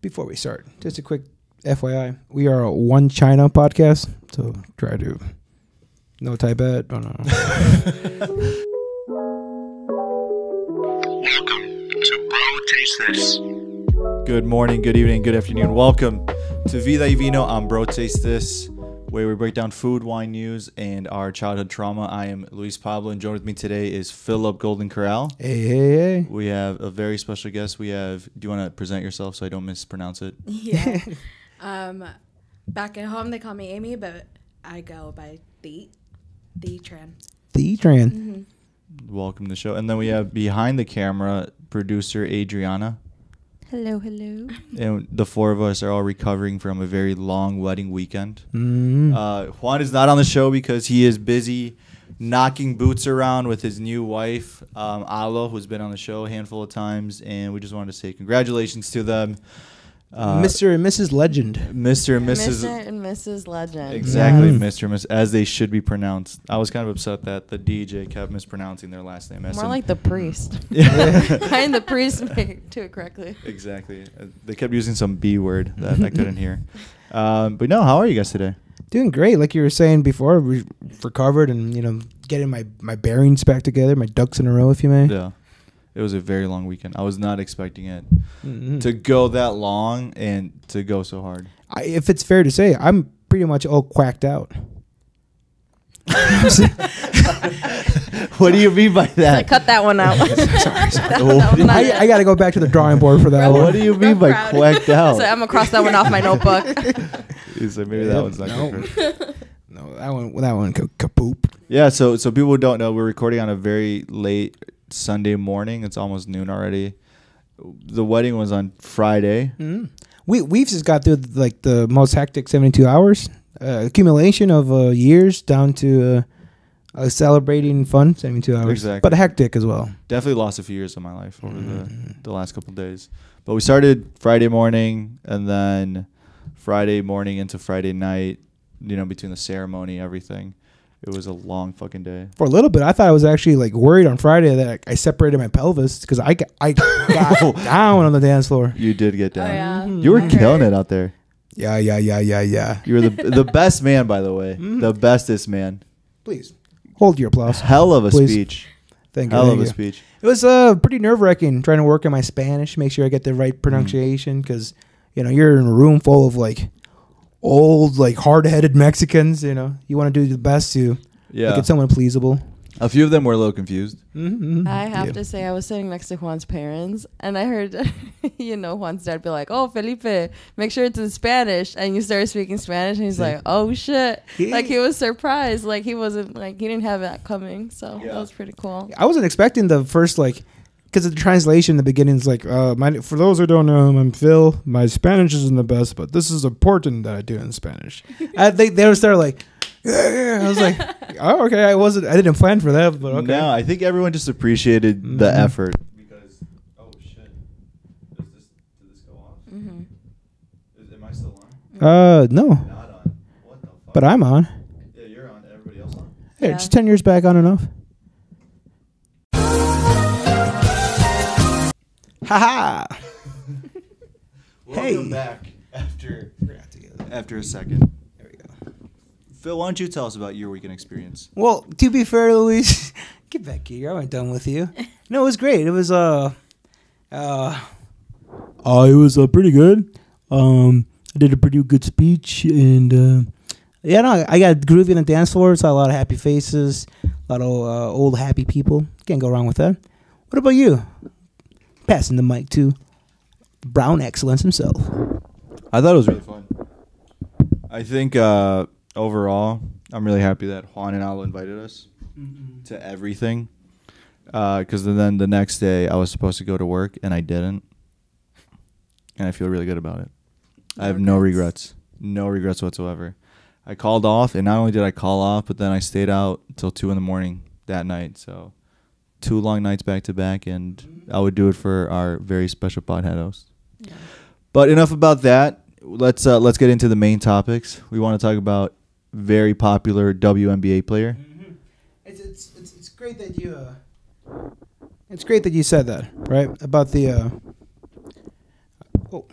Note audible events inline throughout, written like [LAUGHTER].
before we start, just a quick FYI. We are a one China podcast, so try to no Tibet. Oh, no, no. Welcome to Bro Taste This. Good morning, good evening, good afternoon. Welcome to Vida y Vino on Bro Taste This, where we break down food, wine news, and our childhood trauma. I am Luis Pablo, and joined with me today is Philip Golden Corral. hey, hey, hey. We have a very special guest. We have. Do you want to present yourself so I don't mispronounce it? [LAUGHS] Yeah. um, back at home, they call me Amy, but I go by the, the Tran. The Tran. Welcome to the show. And then we have behind the camera producer Adriana. Hello, hello. And the four of us are all recovering from a very long wedding weekend. Mm. Uh, Juan is not on the show because he is busy knocking boots around with his new wife, um, Alo, who's been on the show a handful of times. And we just wanted to say congratulations to them. Uh, Mr. and Mrs. Legend. Mr. and Mrs. Mr. and Mrs. Legend. Exactly, Mm. Mr. and Mrs. as they should be pronounced. I was kind of upset that the DJ kept mispronouncing their last name. as More in- like the [LAUGHS] priest. [LAUGHS] Yeah. I am the priest [LAUGHS] make do it correctly. exactly. Uh, They kept using some B word that I couldn't hear. Um, but no, how are you guys today? Doing great, like you were saying before. We recovered and you know getting my my bearings back together, my ducks in a row, if you may. Yeah. It was a very long weekend. I was not expecting it Mhm. to go that long and to go so hard. I, if it's fair to say, I'm pretty much all quacked out. [LAUGHS] what do you mean by that? I cut that one out. [LAUGHS] sorry, sorry. [LAUGHS] That one. I, I got to go back to the drawing board for that Bro, one. what do you mean by proud. quacked out? So I'm gonna cross that one off my notebook. He's like, maybe that one's not no. good. for. No, that one, that one, ka- kapoop. Yeah, so so people who don't know, we're recording on a very late Sunday morning. It's almost noon already. The wedding was on Friday. Mm. We we've just got through like the most hectic 72 hours, uh, accumulation of uh, years down to uh, celebrating fun 72 hours, Exactly. but hectic as well. Definitely lost a few years of my life over the, Mhm. the last couple of days. But we started Friday morning and then Friday morning into Friday night, you know, between the ceremony, everything. It was a long fucking day. For a little bit, I thought I was actually like worried on Friday that I, I separated my pelvis because I got, I [LAUGHS] got down on the dance floor. You did get Oh, down. yeah. Mhm. You were I killing heard. it out there. Yeah, yeah, yeah, yeah, yeah. You were the the [LAUGHS] best man, by the way. Mhm. The bestest man. Please hold your applause. Hell of a Please. speech. Thank you. Hell thank of a speech. It was uh pretty nerve wracking trying to work on my Spanish, make sure I get the right pronunciation because you know you're in a room full of like old, like hard headed Mexicans. You know you want to do the best to Yeah. make it someone pleasable. A few of them were a little confused. Mm-hmm. I have Yeah. to say, I was sitting next to Juan's parents, and I heard, [LAUGHS] you know, Juan's dad be like, "Oh, Felipe, make sure it's in Spanish," and you started speaking Spanish, and he's like, "Oh shit!" Like he was surprised, like he wasn't like he didn't have that coming, so Yeah. that was pretty cool. I wasn't expecting the first like because of the translation. The beginning is like, uh, my, for those who don't know, I'm Phil. My Spanish isn't the best, but this is important that I do in Spanish. [LAUGHS] I, they they would start like, yeah, yeah. I was like, [LAUGHS] oh okay. I wasn't. I didn't plan for that, but okay. No, I think everyone just appreciated the Mhm. effort. Because oh shit, does this did this go off? hmm Is, am I still on? Uh, no, Not on. What the fuck? but I'm on. yeah, you're on. Everybody else on. Hey, Yeah. just ten years back on enough. Haha. [LAUGHS] Welcome Hey. back after after a second. There we go. Phil, why don't you tell us about your weekend experience? Well, to be fair, Luis, [LAUGHS] get back here. I wasn't done with you. [LAUGHS] No, it was great. It was uh, uh, uh it was uh, pretty good. Um, I did a pretty good speech, and uh, yeah, no, I got groovy on the dance floor. Saw a lot of happy faces, a lot of uh, old happy people. Can't go wrong with that. What about you? Passing the mic to Brown Excellence himself. I thought it was really fun. I think uh, overall, I'm really happy that Juan and Al invited us to everything. Because then the next day I was supposed to go to work and I didn't, and I feel really good about it. I have no regrets, no regrets whatsoever. I called off, and not only did I call off, but then I stayed out till two in the morning that night. So, two long nights back to back, and I would do it for our very special podhead host. But enough about that. Let's uh, let's get into the main topics. We want to talk about very popular WNBA player. It's, it's it's it's great that you uh, it's great that you said that right about the uh, oh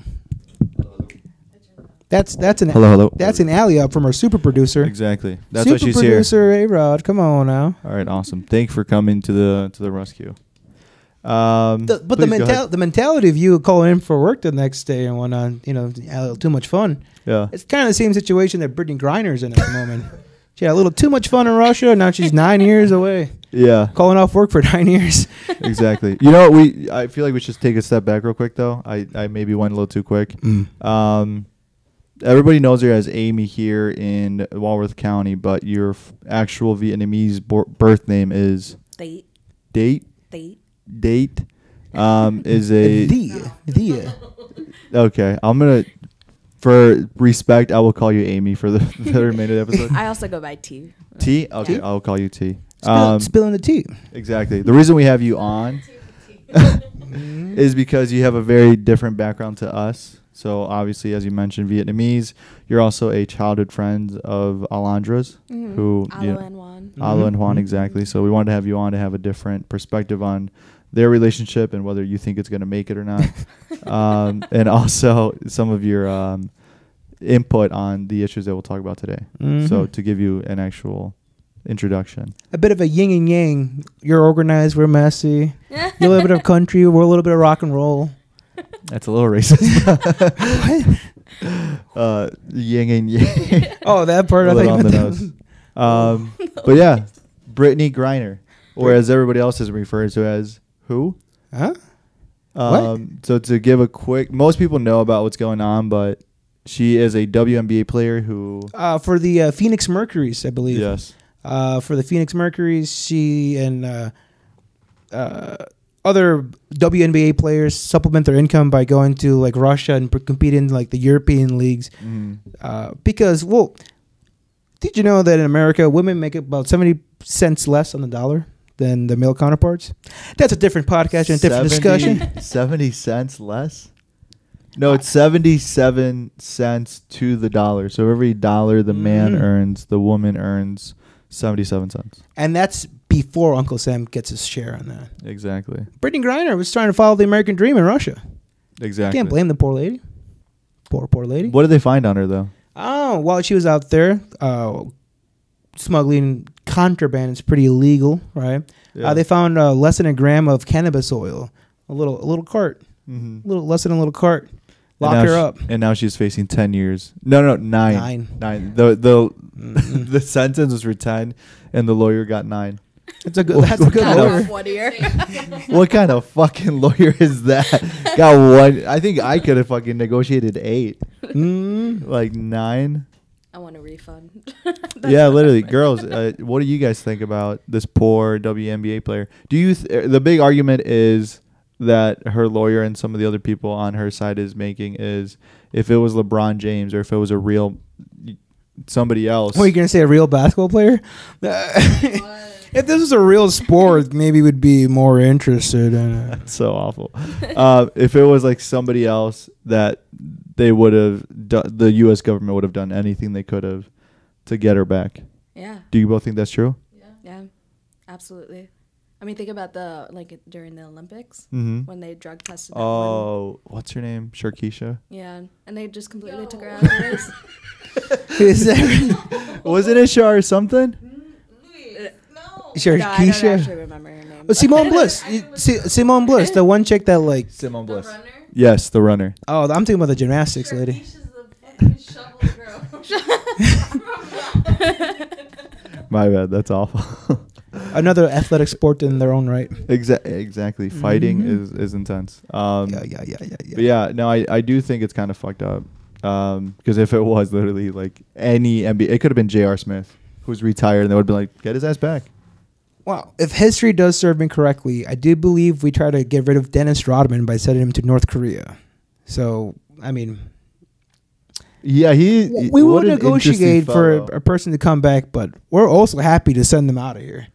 That's that's an Hello, hello. that's an alley up from our super producer. Exactly. That's super why she's producer A Rod. Come on now. All right, awesome. Thank you for coming to the to the rescue. Um, The, but the please go mental the mentality of you calling in for work the next day and whatnot, you know, a little too much fun. yeah, It's kind of the same situation that Brittney Griner's in at the moment. She had a little too much fun in Russia. and Now she's nine years away, yeah, calling off work for [LAUGHS] nine years. exactly. You know, what, we I feel like we should take a step back real quick though. I I maybe went a little too quick. Um, everybody knows you as Amy here in Walworth County, but your f- actual Vietnamese bo- birth name is Date, Date. date. Date um, is a [LAUGHS] the the okay. I'm gonna for respect. I will call you Amy for the, [LAUGHS] the remainder of the episode. I also go by T. T. Okay, I'll call you T. spill, Um, spilling the tea. exactly. The reason we have you on [LAUGHS] is because you have a very different background to us. So obviously, as you mentioned, Vietnamese. You're also a childhood friend of Alondra's, Mhm. who you Alo know, and Juan. Alo and Juan Mhm. exactly. So we wanted to have you on to have a different perspective on their relationship and whether you think it's going to make it or not, [LAUGHS] um, and also some of your um, input on the issues that we'll talk about today. So Mhm. to give you an actual introduction. a bit of a yin and yang. You're organized. We're messy. [LAUGHS] You're a little bit of country. We're a little bit of rock and roll. That's a little racist. [LAUGHS] [LAUGHS] uh, yin and yang. [LAUGHS] Oh, that part I little on think. the nose. Um, but yeah, Brittney Griner, or as everybody else is referred to as who? Huh? Um, so to give a quick, most people know about what's going on, but she is a WNBA player who, Uh, for the uh, Phoenix Mercury's, I believe. yes, Uh, for the Phoenix Mercury's, she and uh, uh, other WNBA players supplement their income by going to like Russia and compete in like the European leagues. Mhm. Uh, because, well, did you know that in America, women make about 70 cents less on the dollar than the male counterparts? That's a different podcast and a different 70 discussion. [LAUGHS] 70 cents less? No, it's 77 cents to the dollar. So every dollar the man Mhm. earns, the woman earns 77 cents. And that's before Uncle Sam gets his share on that. Exactly. Brittney Griner was trying to follow the American dream in Russia. Exactly. Can't blame the poor lady. Poor, poor lady. What did they find on her, though? Oh, while she was out there, uh, smuggling contraband it's pretty illegal, right? Uh, they found uh, less than a gram of cannabis oil, a little, a little cart, Mhm. a little less than a little cart. Lock her she- up. And now she's facing 10 years. No, no, nine. Nine. Nine. The the Mhm. [LAUGHS] the sentence was for 10 and the lawyer got 9. That's a good. What- That's a good kind lawyer. One year. what kind of fucking lawyer is that? got one. I think I could have fucking negotiated 8. Mm. Like 9. I want a refund. [LAUGHS] yeah, literally, girls. Uh, what do you guys think about this poor WNBA player? Do you? Th- the big argument is that her lawyer and some of the other people on her side is making is if it was LeBron James or if it was a real somebody else. What are you gonna say? A real basketball player? [LAUGHS] if this was a real sport, maybe we'd be more interested in it. That's [LAUGHS] so awful. uh, if it was like somebody else that they would have, do- the U.S. government would have done anything they could have to get her back. yeah. Do you both think that's true? Yeah. Yeah. Absolutely. I mean, think about the like during the Olympics Mm-hmm. when they drug tested. that one. Oh, what's her name? Sharkeisha. Yeah, and they just completely took her out of the race. [LAUGHS] Is that Wasn't it Shar or something? sure, uh, no, I don't actually remember her name. Oh, Simone Bliss. You- Si- Simone Bliss, the one chick that like. Simone Bliss. Yes, the runner. Oh, I'm thinking about the gymnastics lady. [LAUGHS] [LAUGHS] My bad. That's awful. Another athletic sport in their own right. Exa- exactly. Fighting Mhm. is, is intense. Um, Yeah, yeah, yeah, yeah, yeah. But yeah, no, I, I do think it's kind of fucked up. Because if it was literally like any NBA, it could have been J.R. Smith, who's retired, and they would have been like, get his ass back. Wow. If history does serve me correctly, I do believe we tried to get rid of Dennis Rodman by sending him to North Korea. So, I mean, Yeah, he. w- we what will negotiate for a, a person to come back, but we're also happy to send them out of here.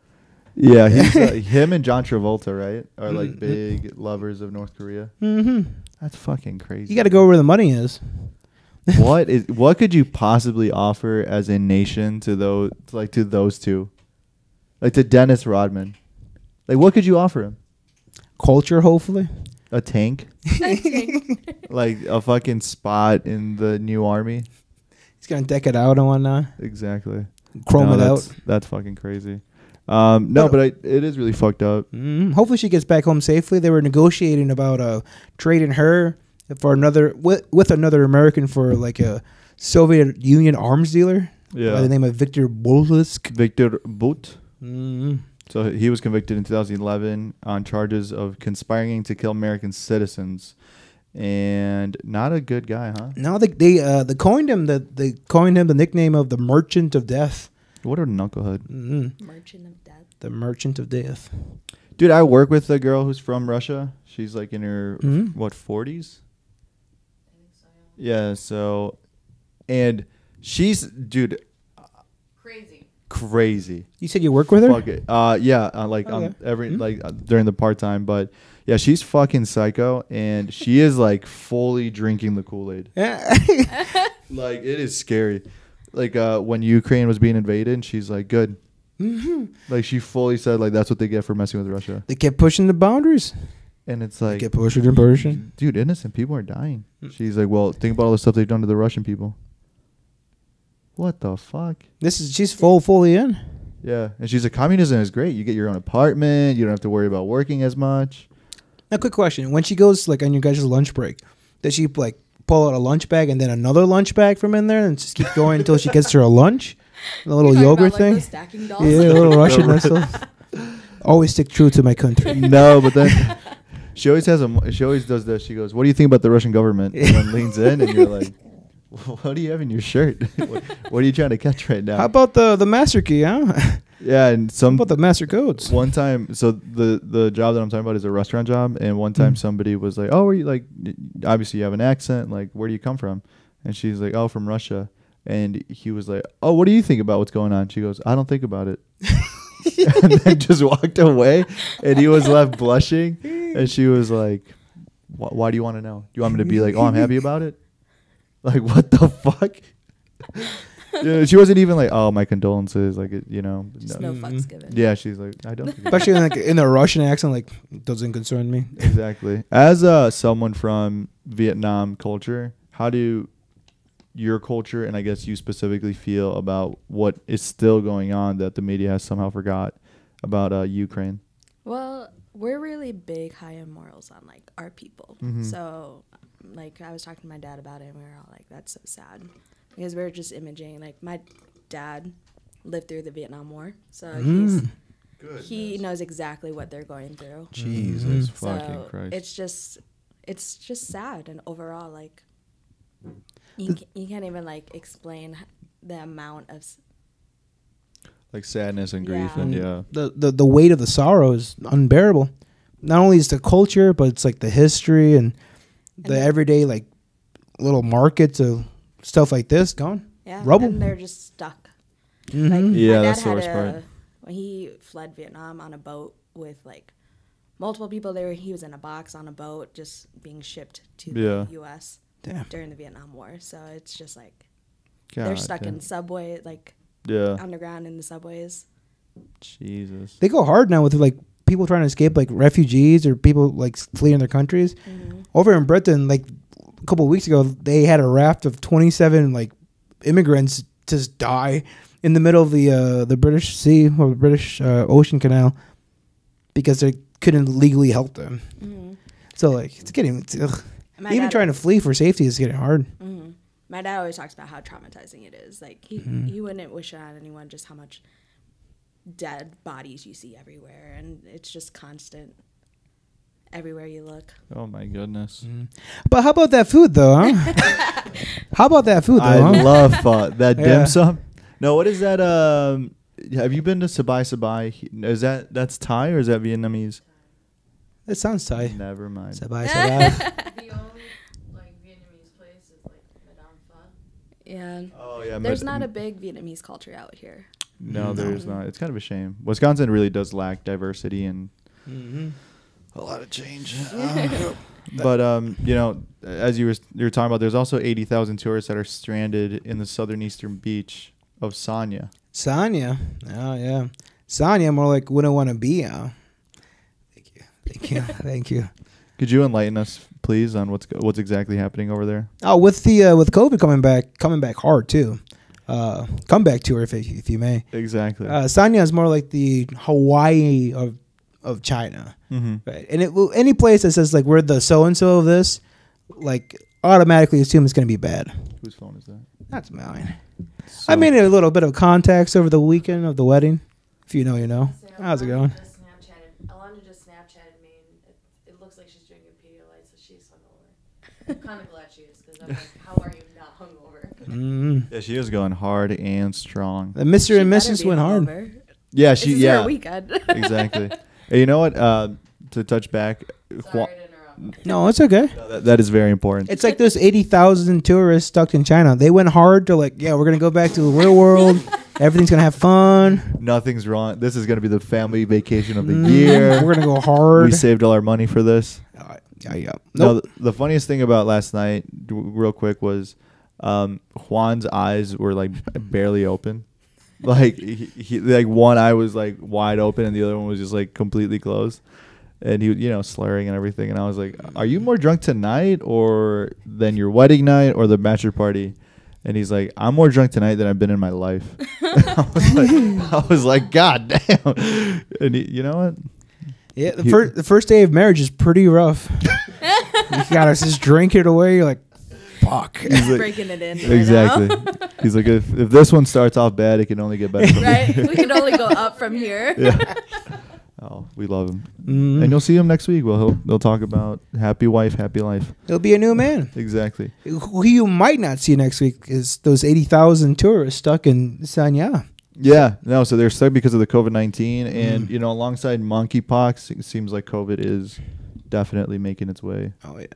Yeah, he's uh, [LAUGHS] him and John Travolta, right? Are like Mhm. big lovers of North Korea. hmm That's fucking crazy. You got to go where the money is. [LAUGHS] what is what could you possibly offer as a nation to those like to those two, like to Dennis Rodman? Like, what could you offer him? Culture, hopefully. [LAUGHS] a tank, like a fucking spot in the new army. He's gonna deck it out and whatnot, Exactly. chrome No, it that's, out. That's fucking crazy. Um, no, But- but I, it is really fucked up. Mm, hopefully, she gets back home safely. They were negotiating about uh trading her for another with, with another American for like a Soviet Union arms dealer by the name of Victor Bolsk. Victor Bout. Mm. So he was convicted in 2011 on charges of conspiring to kill American citizens, and not a good guy, huh? Now they they uh they coined him the they coined him the nickname of the Merchant of Death. What a knucklehead, Mm. Merchant of Death. The Merchant of Death. dude! I work with a girl who's from Russia. She's like in her Mhm. what 40s. Yeah. So, and she's dude Crazy. crazy. You said you work with her? Fuck it. Uh, yeah, uh, like Okay. um, every Mhm. like uh, during the part time, but yeah, she's fucking psycho, and she is like fully drinking the Kool Aid. Yeah. [LAUGHS] Like it is scary. Like uh, when Ukraine was being invaded, and she's like, "Good." hmm Like she fully said, like that's what they get for messing with Russia, They kept pushing the boundaries. and it's They like, kept pushing and pushing. dude, innocent people are dying. Mm. She's like, "Well, think about all the stuff they've done to the Russian people." What the fuck? This is she's full fully in. Yeah, and she's like, "Communism is great. You get your own apartment. You don't have to worry about working as much." Now, quick question: When she goes like on your guys' lunch break, does she like pull out a lunch bag and then another lunch bag from in there and just keep going until she gets to her lunch? [LAUGHS] A little You're yogurt about, like, thing. stacking dolls? yeah, a little [LAUGHS] Russian missile. Always stick true to my country. [LAUGHS] no, but then she always has a. She always does this. She goes, "What do you think about the Russian government?" And then leans in, and you're like, [LAUGHS] "What do you have in your shirt? [LAUGHS] what, what are you trying to catch right now?" How about the the master key? Huh? [LAUGHS] yeah, and How some about the master codes? one time. So the the job that I'm talking about is a restaurant job, and one time Mm. somebody was like, "Oh, are you like? Obviously, you have an accent. Like, where do you come from?" And she's like, "Oh, from Russia." And he was like, "Oh, what do you think about what's going on?" She goes, "I don't think about it." and then just walked away, and he was left blushing. And she was like, "Why, why do you want to know? Do you want me to be like, oh, I'm happy about it? [LAUGHS] Like, what the fuck?" [LAUGHS] yeah, she wasn't even like, "Oh, my condolences." Like, it, you know, Just no. no fucks given. yeah, she's like, "I don't." Think [LAUGHS] Especially in, like in a Russian accent, like doesn't concern me. exactly. As uh, someone from Vietnam culture, how do your culture and I guess you specifically feel about what is still going on that the media has somehow forgot about uh, Ukraine? Well, we're really big high in morals on like our people. Mhm. So, like, I was talking to my dad about it, and we were all like, "That's so sad," because we are just imaging. Like, my dad lived through the Vietnam War, so Mm. he's he knows exactly what they're going through. Jesus Mhm. fucking so Christ! it's just, it's just sad, and overall, like, you ca- you can't even like explain the amount of s- like sadness and grief Yeah. and yeah. The, the the weight of the sorrow is unbearable. Not only is the culture, but it's like the history and the And- everyday like little markets of stuff like this gone. yeah, Rubble. and they're just stuck. Mhm. Like Yeah, that's the worst a, part. When he fled Vietnam on a boat with like multiple people there, he was in a box on a boat just being shipped to Yeah. the U.S. Damn. during the Vietnam War. So it's just like God they're stuck damn. in subway, like yeah. underground in the subways. Jesus. They go hard now with like people trying to escape like refugees or people like fleeing their countries. Over in Britain, like a couple of weeks ago, they had a raft of 27 like immigrants just die in the middle of the uh, the British Sea or the British uh, Ocean Canal because they couldn't legally help them. Mm-hmm. So like it's getting it's. Even dad- trying to flee for safety is getting hard. hmm My dad always talks about how traumatizing it is. Like he Mhm. he wouldn't wish it on anyone just how much dead bodies you see everywhere, and it's just constant everywhere you look. Oh my goodness. But how about that food though? Huh? [LAUGHS] how about that food though? I huh? love uh, that Yeah. dim sum. No, what is that? Um, have you been to Sabai Sabai? Is that that's Thai or is that Vietnamese? It sounds Thai. Never mind. Sabai, [LAUGHS] sabai. the only like Vietnamese place is like Madame Pho. Yeah. Oh yeah, There's Mad- not a big Vietnamese culture out here. No, No. there's not. It's kind of a shame. Wisconsin really does lack diversity and mm-hmm. a lot of change. [LAUGHS] but um, you know, as you were you were talking about, there's also eighty thousand tourists that are stranded in the southern eastern beach of Sanya. Sanya. Oh yeah. Sanya more like wouldn't want to be. Uh. Thank you. Thank you. [LAUGHS] Thank you. Could you enlighten us, please, on what's what's exactly happening over there? Oh, with the uh, with COVID coming back, coming back hard too. Uh, comeback tour, if if you may. Exactly. Uh, Sanya is more like the Hawaii of of China, hmm right? And it will any place that says like we're the so and so of this, like automatically assume it's going to be bad. Whose phone is that? That's mine. So- I made a little bit of contacts over the weekend of the wedding. If you know, you know. How's it going? Alondra just Snapchatted me, and it, it looks like she's drinking Pedialyte, so she's hungover. [LAUGHS] kind of glad she is, because I'm like, how are you not hungover? Mm. Yeah, she was going hard and strong. The Mr. She and Mrs. be went hard. hungover. Yeah, This she. is Yeah, her weekend. [LAUGHS] exactly. Hey, you know what? Uh, to touch back, Hua- Sorry to interrupt. No, it's okay. that, that is very important. It's like those eighty thousand tourists stuck in China. They went hard. They're like, yeah, we're gonna go back to the real world. [LAUGHS] Everything's gonna have fun. Nothing's wrong. This is going to be the family vacation of the Mm, year. We're gonna go hard. we saved all our money for this. Uh, yeah, yeah. No, the, the funniest thing about last night, d- real quick, was um, Juan's eyes were like [LAUGHS] barely open. Like he, he, like one eye was like wide open and the other one was just like completely closed, and he, you know, slurring and everything. And I was like, "Are you more drunk tonight, or than your wedding night, or the bachelor party?" And he's like, "I'm more drunk tonight than I've been in my life." [LAUGHS] [LAUGHS] I was like, I was like, "God damn!" And he, you know what? Yeah, the He- first the first day of marriage is pretty rough. you gotta just drink it away. You're like, fuck. He's like, Breaking it in. right now. Exactly. He's like, if, if this one starts off bad, it can only get better. From [LAUGHS] right? here. We can only go up from here. [LAUGHS] yeah. Oh, we love him, Mm. and you'll see him next week. Well, he'll they'll talk about happy wife, happy life. He'll be a new man. Exactly. Who you might not see next week is those eighty thousand tourists stuck in Sanya. Yeah. No. So they're stuck because of the COVID nineteen, and Mm. you know, alongside monkeypox, it seems like COVID is definitely making its way. Oh yeah,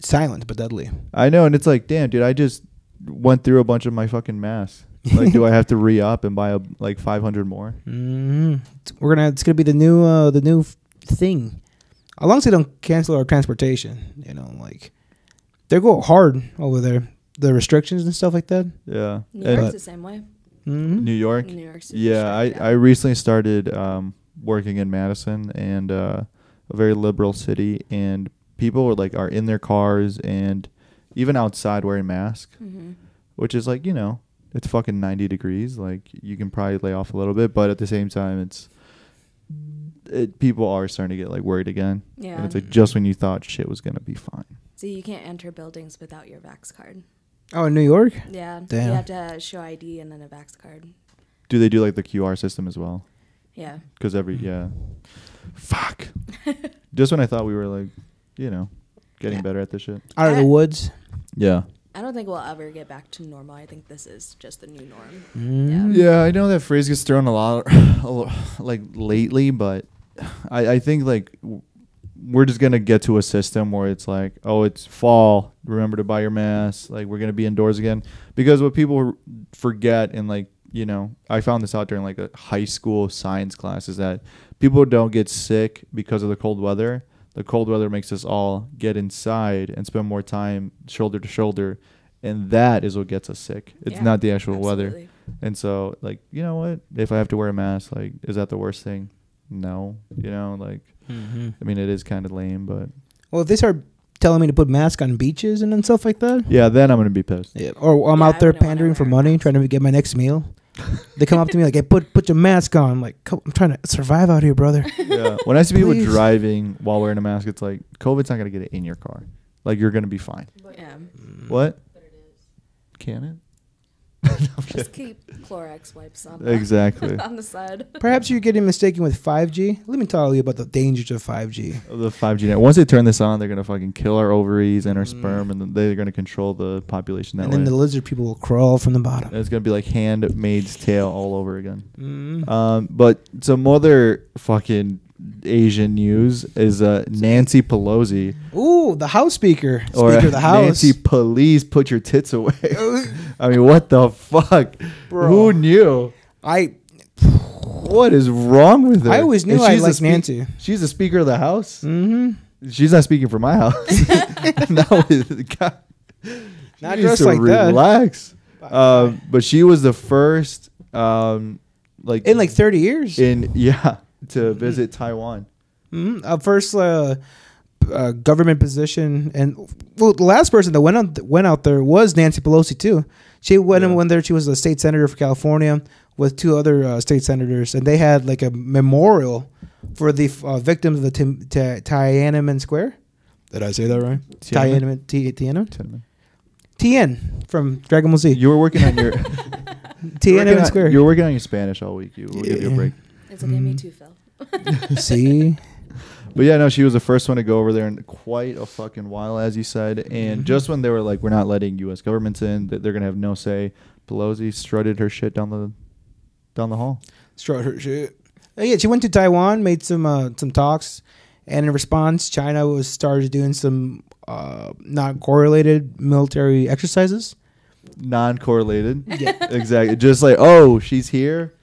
silent but deadly. I know, and it's like, damn, dude, I just went through a bunch of my fucking masks. Like, do I have to [LAUGHS] re up and buy a, like five hundred more? Mm. We're gonna. It's gonna be the new uh, the new f- thing. As long as they don't cancel our transportation, you know, like they go hard over there. The restrictions and stuff like that. Yeah. New And York's the same way. Mm-hmm. New York. New York. super Yeah, I, strict, I recently started um, working in Madison and uh, a very liberal city, and people are like are in their cars and even outside wearing masks, Mhm. which is like you know it's fucking ninety degrees. Like you can probably lay off a little bit, but at the same time, it's it, people are starting to get like worried again. Yeah. and it's like just when you thought shit was gonna be fine. See, you can't enter buildings without your Vax card. Oh, in New York. Yeah. Damn. You have to show ID and then a Vax card. Do they do like the QR system as well? Yeah. Because every yeah, [LAUGHS] fuck. just when I thought we were like, you know, getting Yeah. better at this shit. Out of the woods. Yeah. I don't think we'll ever get back to normal. I think this is just the new norm. Mm. Yeah, I know that phrase gets thrown a lot, [LAUGHS] a lo- like lately, but I, I think like w- we're just gonna get to a system where it's like, oh, it's fall. Remember to buy your mask. Like we're gonna be indoors again because what people r- forget and like you know, I found this out during like a high school science class is that people don't get sick because of the cold weather. The cold weather makes us all get inside and spend more time shoulder to shoulder, and that is what gets us sick. It's Yeah, not the actual weather. And so, like, you know what? If I have to wear a mask, like, is that the worst thing? No. You know, like, Mhm. I mean, it is kind of lame, but Well, if they start telling me to put masks on beaches and then stuff like that, yeah, then I'm gonna be pissed. yeah. or I'm Yeah, out there pandering for money, trying to get my next meal. They come up to me like, "Hey, put put your mask on." I'm like, I'm trying to survive out here, brother. [LAUGHS] yeah. When I see people Please. driving while wearing a mask, it's like COVID's not gonna get it in your car. Like, you're gonna be fine. Yeah. What? Can it? Just keep Clorox wipes on the, Exactly. [LAUGHS] on the side. Perhaps you're getting mistaken with 5G. Let me tell you about the dangers of 5G. The 5G net. Once they turn this on, they're gonna fucking kill our ovaries and our Mm. sperm, and then they're gonna control the population that and way. then the lizard people will crawl from the bottom. And it's gonna be like Handmaid's Tale all over again. Mm. Um, but some other fucking Asian news is uh, Nancy Pelosi Ooh, the House Speaker, Speaker or of the House. Nancy, please put your tits away. [LAUGHS] I mean, what the fuck? Bro. Who knew? I What is wrong with her? I always knew I liked spe- Nancy. She's the Speaker of the House. mm-hmm. She's not speaking for my house. [LAUGHS] [LAUGHS] no, God, Not she just like that. relax. Um, but she was the first, um, like In like 30 years. in yeah, to visit Taiwan. Mhm. Uh, first, uh, uh, government position, and well, the last person that went out went out there was Nancy Pelosi too. She went and went there. She was a state senator for California with two other uh, state senators, and they had like a memorial for the uh, victims of the Tim- Ta- Tiananmen Square. Did I say that right? Tiananmen? Tiananmen, Ti- Tiananmen, Tiananmen. Tien from Dragon Ball Z. You were working on your [LAUGHS] you were working Tiananmen Square. You were working on your Spanish all week. You we'll give you a break. It's okay, me too, Phil. [LAUGHS] See, But yeah, no, she was the first one to go over there in quite a fucking while, as you said. And Mhm. just when they were like, "We're not letting U.S. governments in; that they're gonna have no say," Pelosi strutted her shit down the down the hall. strut her shit. Uh, yeah, she went to Taiwan, made some uh, some talks, and in response, China was started doing some uh, not correlated military exercises. Non-correlated. Yeah. [LAUGHS] exactly. Just like, oh, she's here.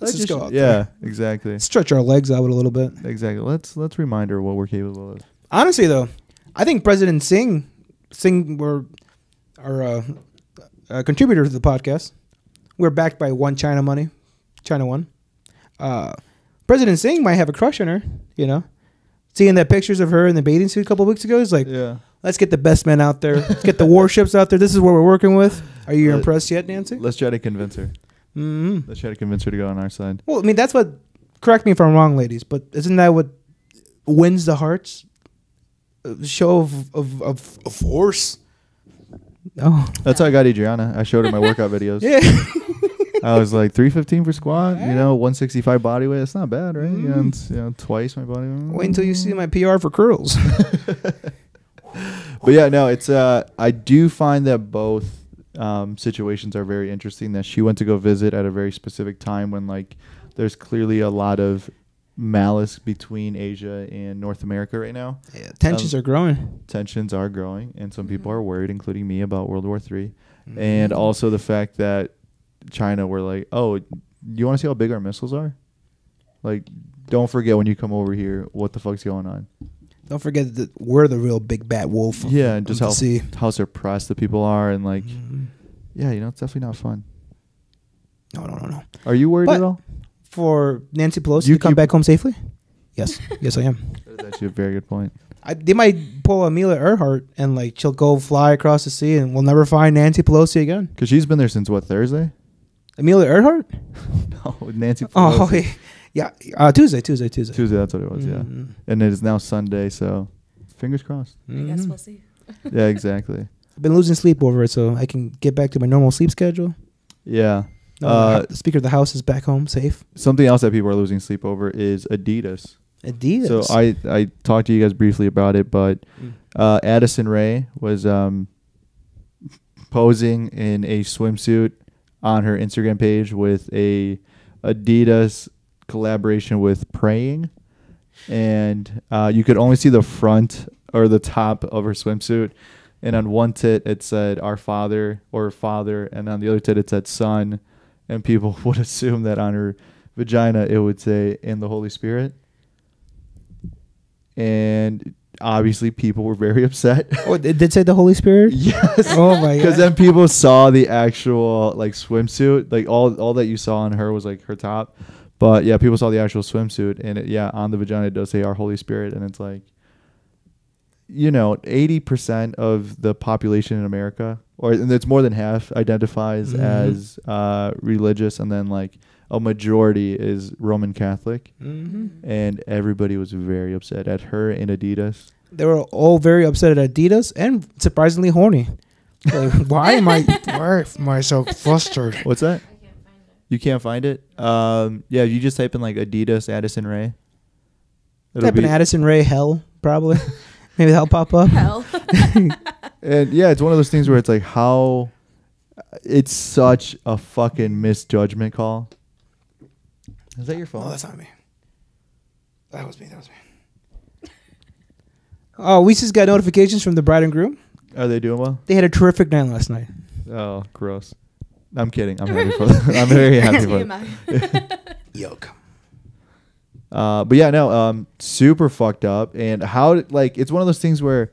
Let's just go out Yeah, exactly. Stretch our legs out a little bit. Exactly. Let's let's remind her what we're capable of. Honestly, though, I think President Singh, Singh, were our uh, uh, contributor to the podcast. We're backed by One China money, China One. Uh, President Singh might have a crush on her. You know, seeing that pictures of her in the bathing suit a couple weeks ago, he's like, Yeah. Let's get the best men out there. Let's get the [LAUGHS] warships out there. This is what we're working with. Are you Let- impressed yet, Nancy? Let's try to convince her. Hmm Let's try to convince her to go on our side. Well, I mean, that's what. Correct me if I'm wrong, ladies, but isn't that what wins the hearts? A show of of, of, of force. Oh, That's how I got Adriana. I showed her my [LAUGHS] workout videos. yeah. I was like 315 for squat, you know, 165 body weight. It's not bad, right? You, know, Mm. it's, you know, twice my body weight. Wait until you see my PR for curls. [LAUGHS] But yeah, no, it's uh I do find that both um situations are very interesting that she went to go visit at a very specific time when like there's clearly a lot of malice between Asia and North America right now. yeah, tensions Um, are growing. Tensions are growing and some people Mhm. are worried including me about World War 3 Mm-hmm. and also the fact that China were like, "Oh, you want to see how big our missiles are?" Like don't forget when you come over here what the fuck's going on. Don't forget that we're the real big bad wolf. Yeah, and just of how the how suppressed the people are and like Mhm. Yeah, you know, it's definitely not fun. No, no, no, no. Are you worried But- at all? For Nancy Pelosi You to come keep- back home safely? Yes, [LAUGHS] yes, I am. That is actually a very good point. I, they might pull Amelia Earhart and like she'll go fly across the sea and we'll never find Nancy Pelosi again. Because she's been there since what Thursday? Amelia Earhart? [LAUGHS] no, Nancy. Oh, Pelosi. [LAUGHS] yeah, uh, Tuesday, Tuesday, Tuesday. Tuesday. That's what it was. Yeah, Mhm. and it is now Sunday. So, fingers crossed. I guess Mhm. we'll see. Yeah, exactly. I've been losing sleep over it, so I can get back to my normal sleep schedule. Yeah. No, Uh, the Speaker of the House is back home safe. Something else that people are losing sleep over is Adidas. Adidas. So I I talked to you guys briefly about it, but Mm. uh, Addison Rae was um, posing in a swimsuit on her Instagram page with a Adidas collaboration with Praying, and uh, you could only see the front or the top of her swimsuit. And on one tit it said "Our Father" or "Father," and on the other tit it said "Son," and people [LAUGHS] would assume that on her vagina it would say "In the Holy Spirit." And obviously, people were very [LAUGHS] upset. oh, it did say the Holy Spirit? [LAUGHS] yes. Oh my God. Because then people saw the actual like swimsuit, like all all that you saw on her was like her top, but yeah, people saw the actual swimsuit, and it, yeah, on the vagina it does say Our Holy Spirit, and it's like, you know, eighty percent of the population in America, or and it's more than half, identifies Mhm. as uh, religious, and then like a majority is Roman Catholic, hmm and everybody was very upset at her and Adidas. They were all very upset at Adidas and surprisingly horny. Like, [LAUGHS] why am I? Why am I so flustered? What's that? You can't find it. Um, yeah, you just type in like Adidas Addison Rae. It'll Type in be, Addison Rae Hell, probably. [LAUGHS] Maybe that'll pop up. Hell. [LAUGHS] and yeah, it's one of those things where it's like how it's such a fucking misjudgment call. Is that your phone? Oh, that's not me. That was me. That was me. [LAUGHS] Oh, we just got notifications from the bride and groom. Are they doing well? They had a terrific night last night. Oh, gross. I'm kidding. I'm [LAUGHS] happy for them. I'm very happy for them. Yoke. Uh, but yeah, no, um, super fucked up. And how, like, it's one of those things where,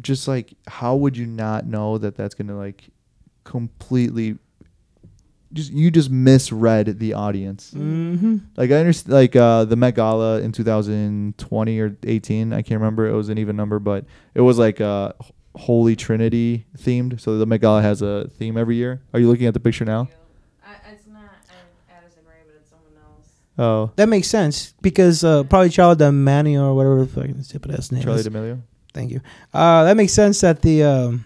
just like, how would you not know that that's gonna like completely just you just misread the audience. Mm-hmm. Like I understand, like uh, the Met Gala in 2020 or 18, I can't remember. It was an even number, but it was like uh, Holy Trinity themed. So the Met Gala has a theme every year. Are you looking at the picture now? I, it's not Addison Rae, but it's someone else. Oh, That makes sense because uh, probably Charli D'Amelio or whatever the fucking stupid ass name Charli is. D'Amelio. Thank you. Uh, that makes sense that the um,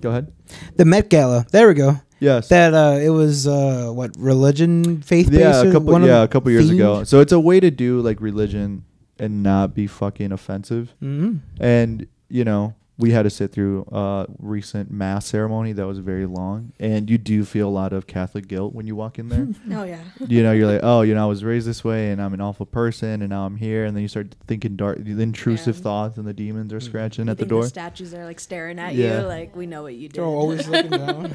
Go ahead. the Met Gala. There we go. Yes. That uh, it was uh, what religion, faith based. yeah, a couple yeah, a couple years ago. So it's a way to do like religion and not be fucking offensive. hmm And you know, we had to sit through a recent mass ceremony that was very long, and you do feel a lot of Catholic guilt when you walk in there. [LAUGHS] Oh yeah. [LAUGHS] you know, you're like, oh, you know, I was raised this way, and I'm an awful person, and now I'm here, and then you start thinking dark, the intrusive Yeah. thoughts, and the demons are Mhm. scratching You at the door. The statues are like staring at Yeah. you, like we know what you did. They're always [LAUGHS] looking down.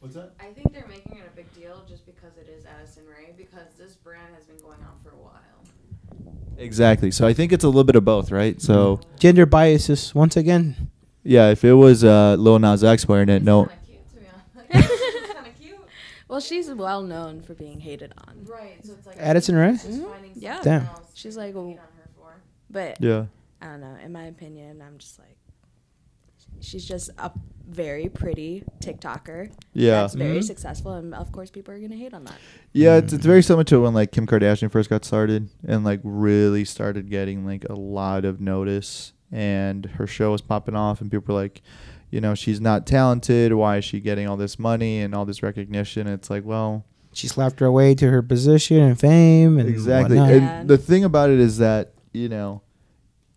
What's that? I think they're making it a big deal just because it is Addison Rae because this brand has been going on for a while. Exactly. So I think it's a little bit of both, right? So Gender biases once again. yeah, if it was uh, Lil Nas X wearing it, It's no, kinda cute to be [LAUGHS] kind of cute. well, she's well known for being hated on, Right. So it's like Addison Rae? Just Mhm. Yeah. Damn. She's like, well- on her for. but yeah, I don't know. In my opinion, I'm just like, she's just a very pretty TikToker. yeah, That's very Mhm. successful, and of course, people are gonna hate on that. yeah. It's it's very similar to when like Kim Kardashian first got started and like really started getting like a lot of notice, and her show was popping off, and people were like. You know, she's not talented. Why is she getting all this money and all this recognition? It's like, well, She slapped her way to her position and fame and exactly. whatnot. Yeah. And the thing about it is that you know,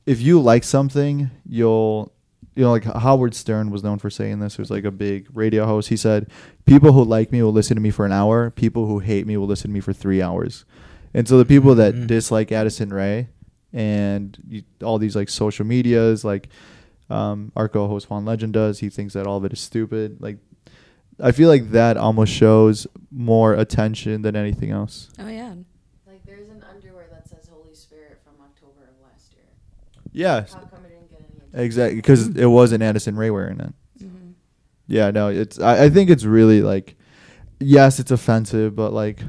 if you like something, you'll you know, like Howard Stern was known for saying this. He was like a big radio host. He said, "People who like me will listen to me for an hour. People who hate me will listen to me for three hours." And so the people that Mhm. dislike Addison Rae and you, all these like social medias, like um, our co-host Juan Legend does, he thinks that all of it is stupid. Like, I feel like that almost shows more attention than anything else. Oh yeah. Like there's an underwear that says Holy Spirit from October of last year. Yeah, How Exactly, because it wasn't Addison Rae wearing it. hmm Yeah, no, it's. I, I think it's really like, yes, it's offensive, but like,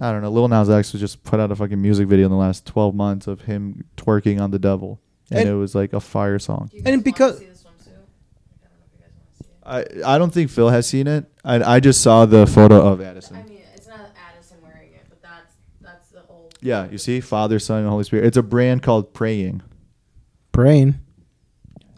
I don't know. Lil Nas X was just put out a fucking music video in the last twelve months of him twerking on the devil, and, And- it was like a fire song. Do you And because- wanna see the swimsuit? Like, I don't know if you guys want to see it. I I don't think Phil has seen it. I I just saw the photo of Addison. I mean, it's not Addison wearing it, but that's that's the whole. Yeah, you see, Father, Son, and Holy Spirit. It's a brand called Praying. Praying.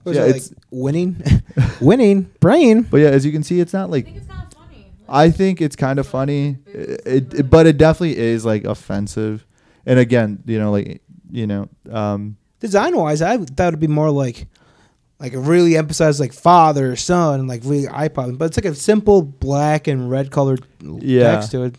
Was Yeah, it like it's- winning, [LAUGHS] winning, brain. But yeah, as you can see, it's not I like. think it's kind of funny. Like, I think it's kind of funny, it, it, but it definitely is like offensive. And again, you know, like you know, um, Design wise, I thought it'd be more like, like really emphasize like father, son, and like really eye popping. But it's like a simple black and red colored Yeah. text to it.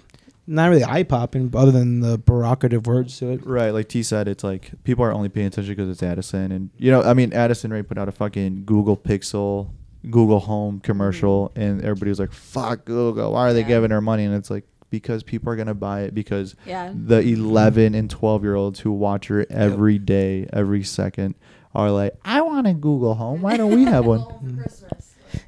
Not really eye popping, other than the provocative words to it. Right, like T said, it's like people are only paying attention because it's Addison, and you know, I mean, Addison Rae put out a fucking Google Pixel, Google Home commercial, and everybody was like, "Fuck Google, why are they Yeah. giving her money?" And it's like because people are gonna buy it because Yeah. the 11 and 12 year olds who watch her every day, every second, are like, "I want a Google Home. Why don't we have one?" [LAUGHS] Home for Christmas. Like,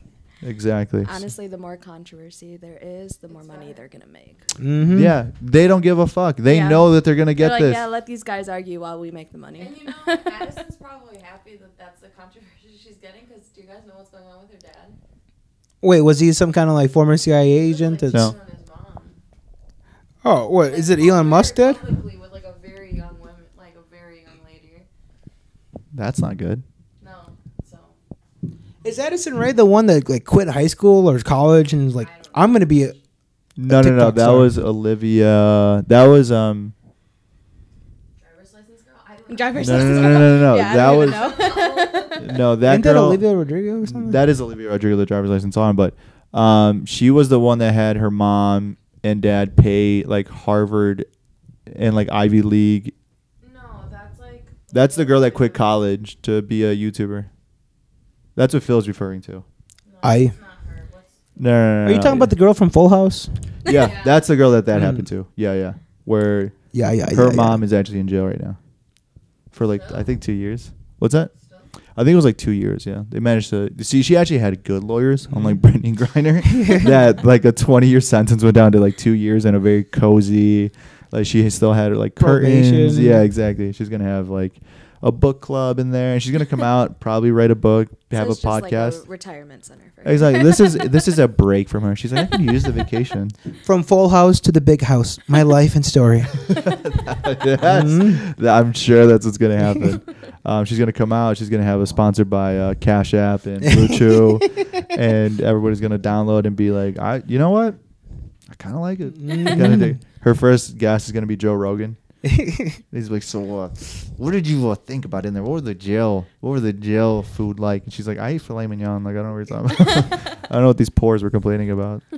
exactly. Honestly, the more controversy there is, the more It's money better. they're gonna make. Mm-hmm. Yeah, they don't give a fuck. They Yeah. know that they're gonna get They're like, this. yeah, let these guys argue while we make the money. and you know, [LAUGHS] Addison's probably happy that that's the controversy [LAUGHS] she's getting because do you guys know what's going on with her dad? Wait, was he some kind of like former CIA agent? Like, That's, No. on his mom. Oh, what is it? Elon Musk very did? Publicly with like a very young woman, like a very young lady. That's not good. No, so Is Addison Rae the one that like quit high school or college and was like, I don't know. I'm gonna be a No, no, no. TikTok That star. was Olivia. That was um. driver's license girl. I don't know. Driver's No, no, license. no, no, no, no. Yeah, that was even know. no. That Isn't that girl. Olivia Rodrigo or something? That is Olivia Rodrigo, the driver's license on, but um, she was the one that had her mom and dad pay like Harvard and like Ivy League. No, that's like. That's the girl that quit college to be a YouTuber. That's what Phil's referring to. No, I- not her. What's No, no, no, Are you no, talking about the girl from Full House? [LAUGHS] Yeah, Yeah. that's the girl that that Mm. happened to. Yeah, yeah. Where Yeah, yeah, her yeah, mom is actually in jail right now for like Still? I think two years. What's that? still? I think it was like two years. Yeah, they managed to see. She actually had good lawyers, Mm-hmm. unlike Brittney Griner. [LAUGHS] that like a twenty year sentence went down to like two years and a very cozy. Like she still had like curtains. Probation. Yeah, exactly. She's gonna have like a book club in there, and she's gonna come out [LAUGHS] probably write a book, So have a just podcast. like a retirement center for. Exactly. This is [LAUGHS] this is a break from her. She's like, I can use the vacation. [LAUGHS] From Full House to the Big House, my life and story. That's- Mhm. I'm sure that's what's gonna happen. Um, she's gonna come out. She's gonna have a sponsored by uh, Cash App and Blue Chew, and everybody's gonna download and be like, I, you know what? I kind of like it. Mhm. Her first guest is gonna be Joe Rogan. [LAUGHS] He's like, so uh, what did you uh, think about in there? What were the jail? What were the jail food like? And she's like, I ate filet mignon. Like I don't know what you're talking about. [LAUGHS] I don't know what these pores were complaining about. [LAUGHS]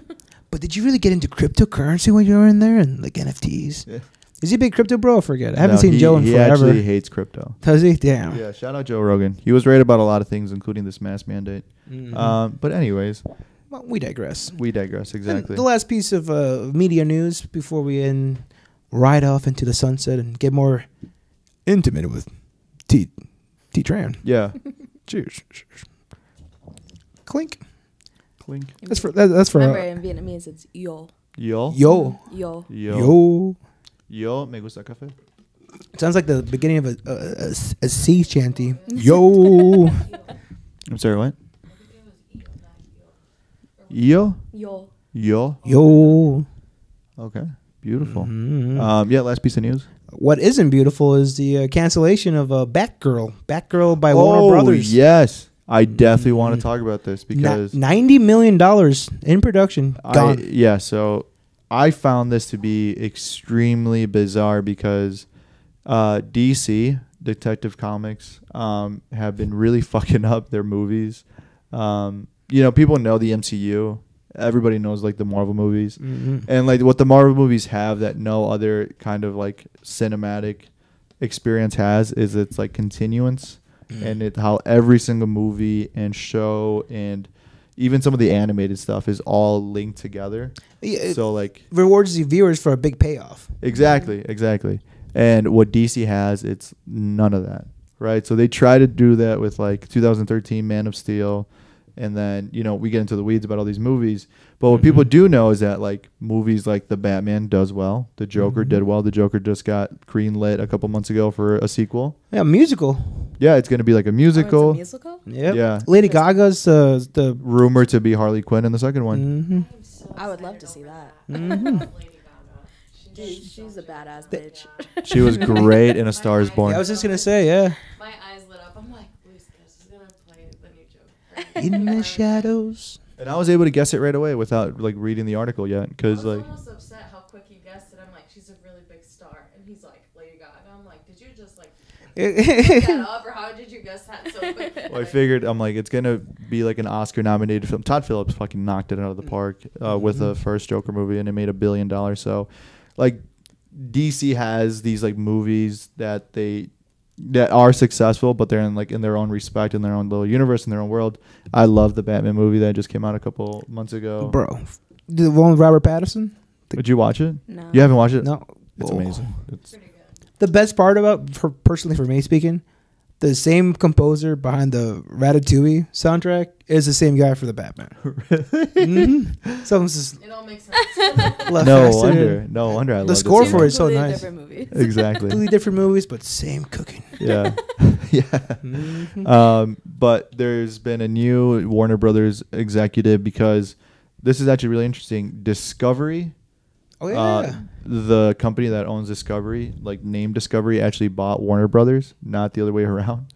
But did you really get into cryptocurrency when you were in there and like NFTs? Yeah. Is he a big crypto bro? I forget. I haven't No, seen he, Joe in he forever. actually hates crypto. Does he? Damn. Yeah, shout out Joe Rogan. He was right about a lot of things, including this mask mandate. Mhm. Um, but anyways, well, we digress. we digress. And Exactly. the last piece of uh, media news before we end, ride off into the sunset and get more intimate with T. T. Tran. yeah. [LAUGHS] Cheers. Clink. Clink. That's for that, that's for Remember, uh, in Vietnamese, it's yo. Yo. yo Yo. Yo. yo. Yo. Me gusta café. Sounds like the beginning of a a, a, a sea shanty. [LAUGHS] Yo. [LAUGHS] I'm sorry. What? Yo. Yo. Yo. yo. Okay. Beautiful. Mhm. Um, yeah. Last piece of news. what isn't beautiful is the uh, cancellation of uh, Batgirl. Batgirl by Warner Brothers. Oh, yes. I definitely want Mhm. to talk about this because ninety million dollars in production I, yeah, so I found this to be extremely bizarre because uh, DC, Detective Comics, um, have been really [LAUGHS] fucking up their movies. Um, you know, people know the MCU. Everybody knows like the Marvel movies. Mhm. And like what the Marvel movies have that no other kind of like cinematic experience has is it's like continuance and it how every single movie and show and even some of the animated stuff is all linked together. Yeah, so like rewards the viewers for a big payoff. exactly, exactly. And what DC has, it's none of that. Right? So they try to do that with like 2013 Man of Steel and then, you know, we get into the weeds about all these movies. But what people Mhm. do know is that like movies like The Batman does well. The Joker Mhm. did well. The Joker just got greenlit a couple months ago for a sequel. Yeah, musical. Yeah, it's going to be like a musical. Oh, it's a musical? Yep. Yeah. Lady Gaga's uh, the. rumor to be Harley Quinn in the second one. Mhm. I would love to see that. [LAUGHS] Mhm. Dude, she's a badass bitch. She was great in A Star Is [LAUGHS] Born. Yeah, I was just gonna say, yeah. My eyes lit up. I'm like, Luis Chris is gonna play the new Joker. In the [LAUGHS] shadows. And I was able to guess it right away without like reading the article yet, I because was like almost upset how quick you guessed it. I'm like, she's a really big star, and he's like, Lady Gaga. I'm like, did you just like pick that up, or how did you guess that so [LAUGHS] quick? well, I figured I'm like it's gonna be like an Oscar nominated film. Todd Phillips fucking knocked it out of the park uh, with the first Joker movie, and it made a billion dollars. So, like, DC has these like movies that they that are successful, but they're in like in their own respect, in their own little universe, in their own world. I love the Batman movie that just came out a couple months ago. Bro, the one with Robert Pattinson. Did you watch it? No. You haven't watched it? No, It's Whoa. amazing. It's Pretty good. The best part about, for personally for me speaking, the same composer behind the Ratatouille soundtrack is the same guy for the Batman. [LAUGHS] mm-hmm. Someone's just It all makes sense. [LAUGHS] no wonder. No wonder I The love score for it's so nice. [LAUGHS] Exactly. Completely different movies, but same cooking. yeah. yeah. Mhm. Um, but there's been a new Warner Brothers executive because this is actually really interesting. Discovery, oh yeah. uh, the company that owns Discovery, like name Discovery, actually bought Warner Brothers, not the other way [LAUGHS] around.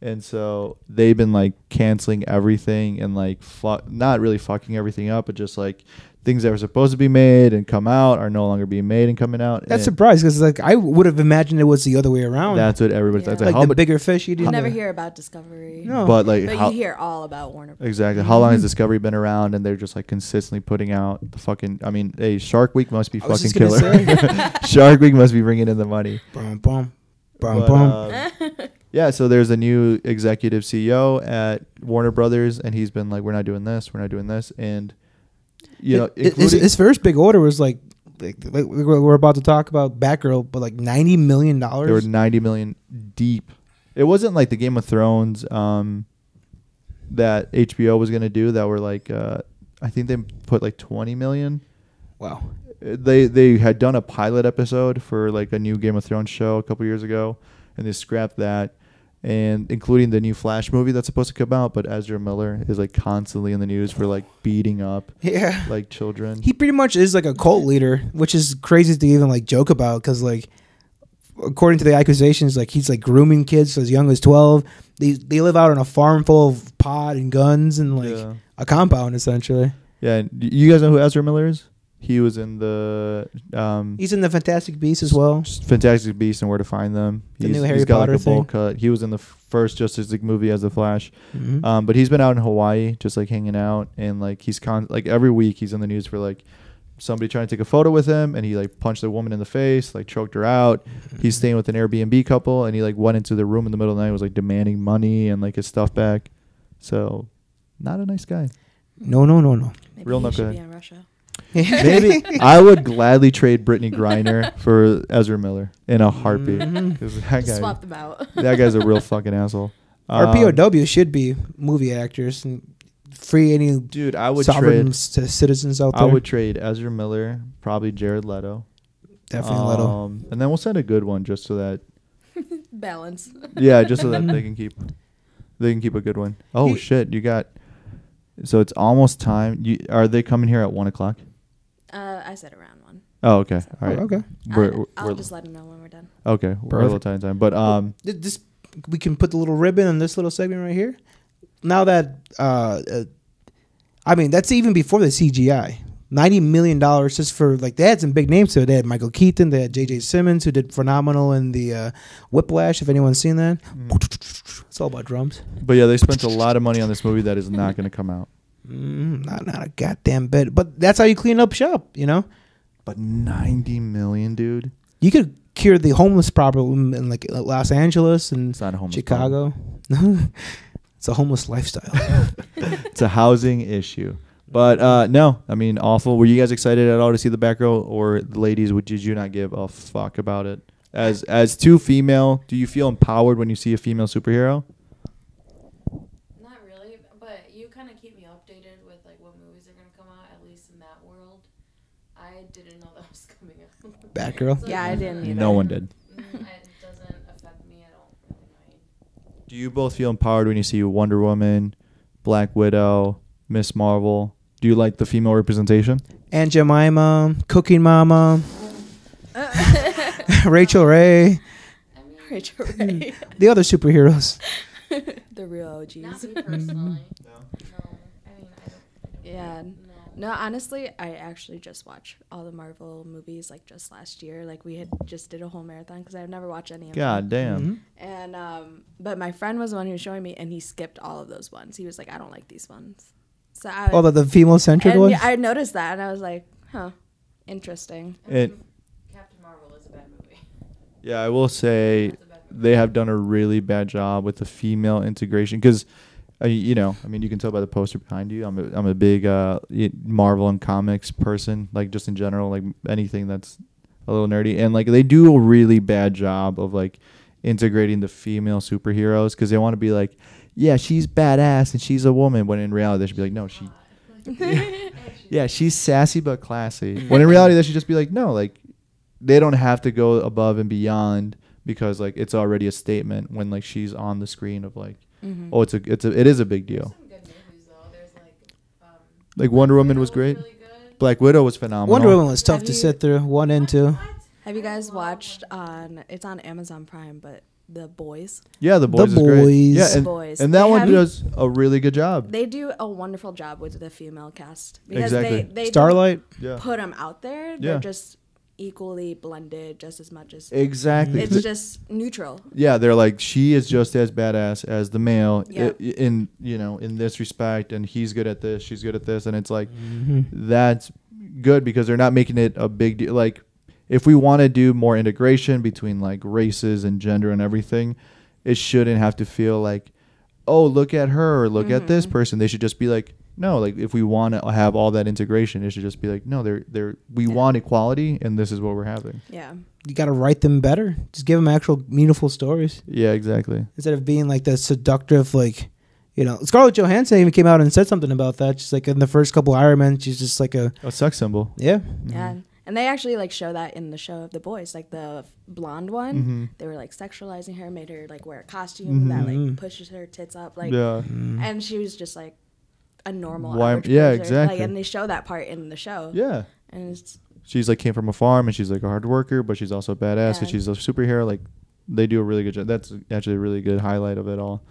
And so they've been like canceling everything and like not really fucking everything up, but just like things that were supposed to be made and come out are no longer being made and coming out. That's and surprised because like I would have imagined it was the other way around. That's what everybody's Yeah. that's like like, how the much, bigger fish you do. You didn't never know. hear about Discovery. No. but like But how, you hear all about Warner Bros. Exactly. How long has. Discovery been around? And they're just like consistently putting out the fucking. I mean, hey, Shark Week must be I fucking killer. [LAUGHS] Shark Week must be bringing in the money. Bum, bum, bum, But, bum. um, yeah. So there's a new executive CEO at Warner Brothers, and he's been like, "We're not doing this. We're not doing this," and you know, It- his, his first big order was like, like, like we're about to talk about Batgirl, but like ninety million dollars. they were. 90 million deep It wasn't like the Game of Thrones um, that HBO was gonna do that were like uh, I think they put like twenty million. Wow. They they had done a pilot episode for like a new Game of Thrones show a couple years ago, and they scrapped that, and including the new Flash movie that's supposed to come out. But Ezra Miller is like constantly in the news for like beating up Yeah. like children. He pretty much is like a cult leader, which is crazy to even like joke about because like according to the accusations, like he's like grooming kids as young as twelve. They they live out on a farm full of pot and guns and like Yeah. a compound essentially. Yeah, you guys know who Ezra Miller is? He was in the um, He's in the Fantastic Beasts as well. Fantastic Beasts and Where to Find Them. The He's, new Harry he's got Potter like a bowl cut. He was in the first Justice League movie as the Flash. Mhm. Um, but he's been out in Hawaii, just like hanging out, and like he's con like every week he's in the news for like somebody trying to take a photo with him, and he like punched a woman in the face, like choked her out. He's staying with an Airbnb couple, and he like went into the room in the middle of the night, was like demanding money and like his stuff back. So, not a nice guy. no, no, no, no. Maybe Real he not should good. be in Russia. [LAUGHS] Maybe [LAUGHS] I would gladly trade Brittney Griner for Ezra Miller in a heartbeat. Mhm. 'Cause that guy, Swap them out. that guy's a real [LAUGHS] fucking asshole. Our Um, POW should be movie actors and free any dude, I would sovereign trade. c- citizens out there. I would trade Ezra Miller, probably Jared Leto. definitely let 'em. Um, and then we'll send a good one just so that Balance. yeah, just so that they can keep they can keep a good one. Oh He- shit, you got. So it's almost time. You are they coming here at one o'clock? Uh, I said around one. Oh, okay. All right. Oh, okay. We're, I'll, we're, I'll we're- just let him know when we're done. okay. We're a little Perfect. time time, but um, Th- This we can put the little ribbon on this little segment right here. Now that uh, uh I mean that's even before the CGI. Ninety million dollars just for like they had some big names to it. They had Michael Keaton, they had J.K. Simmons who did phenomenal in the uh, Whiplash. If anyone's seen that, it's all about drums. but yeah, they spent a lot of money on this movie that is not going to come out. Mm, not not a goddamn bit. But that's how you clean up shop. You know, But ninety million, dude. you could cure the homeless problem in like Los Angeles and It's not a homeless Chicago. [LAUGHS] it's a homeless lifestyle. [LAUGHS] It's a housing issue. But uh, no, I mean, awful. Were you guys excited at all to see the back row, or the ladies? Would did you not give a fuck about it? As as two female, do you feel empowered when you see a female superhero? Not really, but you kind of keep me updated with like what movies are gonna come out. At least in that world, I didn't know that was coming out. Batgirl? So Yeah, I didn't either. No one did. Mm, It doesn't affect me. I don't really mind. Do you both feel empowered when you see Wonder Woman, Black Widow, Miss Marvel? Do you like the female representation? Aunt Jemima, Cooking Mama, [LAUGHS] [LAUGHS] Rachael Ray, I mean, Rachael Ray. [LAUGHS] the other superheroes. the real not OGs. me personally. no. I mean, I don't. I don't Yeah. No. No, honestly, I actually just watched all the Marvel movies like just last year. Like we had just did a whole marathon because I've never watched any of God them. God damn. Mhm. And um, but my friend was the one who was showing me, and he skipped all of those ones. He was like, "I don't like these ones." So I, Oh, the, the female centered ones? I noticed that, and I was like, "Huh, interesting." I It- Captain Marvel is a bad movie. Yeah, I will say That's a bad movie. they have done a really bad job with the female integration because uh, you know i mean you can tell by the poster behind you. I'm a, I'm a big uh, marvel and comics person like just in general like anything that's a little nerdy. And like they do a really bad job of like integrating the female superheroes because they want to be like yeah she's badass and she's a woman when in reality they should be like no she [LAUGHS] yeah she's sassy but classy. When in reality they should just be like no like they don't have to go above and beyond because like it's already a statement when like she's on the screen of like Mhm. oh it's a it's a it is a big deal movies like, um, like wonder woman was great really black widow was phenomenal Wonder Woman was tough Have to you- sit through. One and two. Have you guys watched on? It's on Amazon Prime, but The Boys. yeah the boys is great Boys. yeah The and, Boys. and that They one have- does a really good job They do a wonderful job with the female cast because Exactly. they they Starlight. yeah put them out there. Yeah. They're just equally blended, just as much as exactly it's just neutral. yeah they're like she is just as badass as the male i- Yep. in you know in this respect and he's good at this she's good at this and it's like Mhm. that's good because they're not making it a big deal. Like, if we want to do more integration between like races and gender and everything, it shouldn't have to feel like, oh, look at her or look at this Mhm. person. They should just be like, no, like if we want to have all that integration, it should just be like, no, they're they're we Yeah. want equality, and this is what we're having. Yeah. You got to write them better. Just give them actual meaningful stories Yeah, exactly. instead of being like the seductive, like you know. Scarlett Johansson even came out and said something about that. She's like in the first couple Iron Men, she's just like a A sex symbol. yeah. Yeah. And they actually like show that in the show of the boys, like the blonde one. Mhm. They were like sexualizing her, made her like wear a costume that Mhm. like pushes her tits up, like, yeah. and she was just like a normal. Why- average yeah, person. exactly. Like, and they show that part in the show. Yeah. And it's She's like came from a farm and she's like a hard worker, but she's also a badass and Yeah. she's a superhero. Like they do a really good job. That's actually a really good highlight of it all.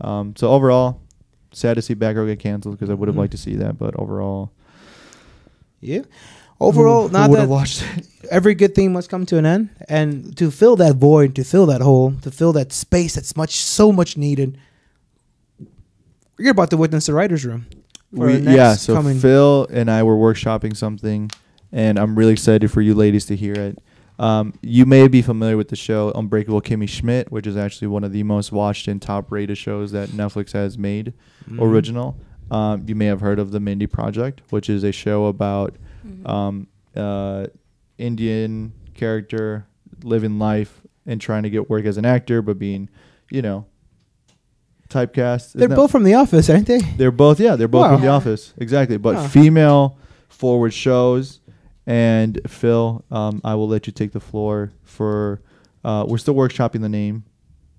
Um, so overall, sad to see Batgirl get canceled because I would have Mhm. liked to see that, but overall, Yeah. Overall, who, not would that have watched it. [LAUGHS] every good thing must come to an end, and to fill that void, to fill that hole, to fill that space that's much so much needed. You're about to witness the writers' room. for We, our yeah, so coming- Phil and I were workshopping something, and I'm really excited for you ladies to hear it. Um, you may be familiar with the show Unbreakable Kimmy Schmidt, which is actually one of the most watched and top rated shows that Netflix has made Mhm. original. Um, you may have heard of the Mindy Project, which is a show about um, uh, Indian character living life and trying to get work as an actor, but being, you know, typecast. They're both from The Office, aren't they? they're both yeah, they're both Wow. from The Office exactly, but Huh. female forward shows. And Phil, um, I will let you take the floor for. Uh, we're still workshopping the name,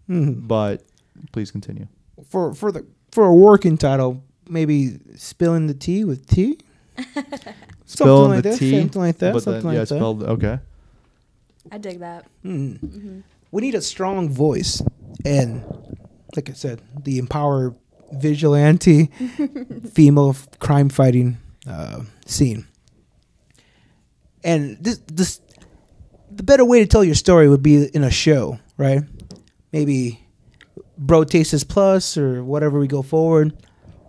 Mhm. but please continue. For for the for a working title, maybe spilling the tea with tea. [LAUGHS] Spill something like the that. tea, Something like that. but something then, yeah, that. spelled okay. I dig that. Mm. hmm We need a strong voice, and like I said, the empower vigilante [LAUGHS] female f- crime fighting uh, scene. And this, this, the better way to tell your story would be in a show, right? Maybe Bro Tastes Plus or whatever we go forward,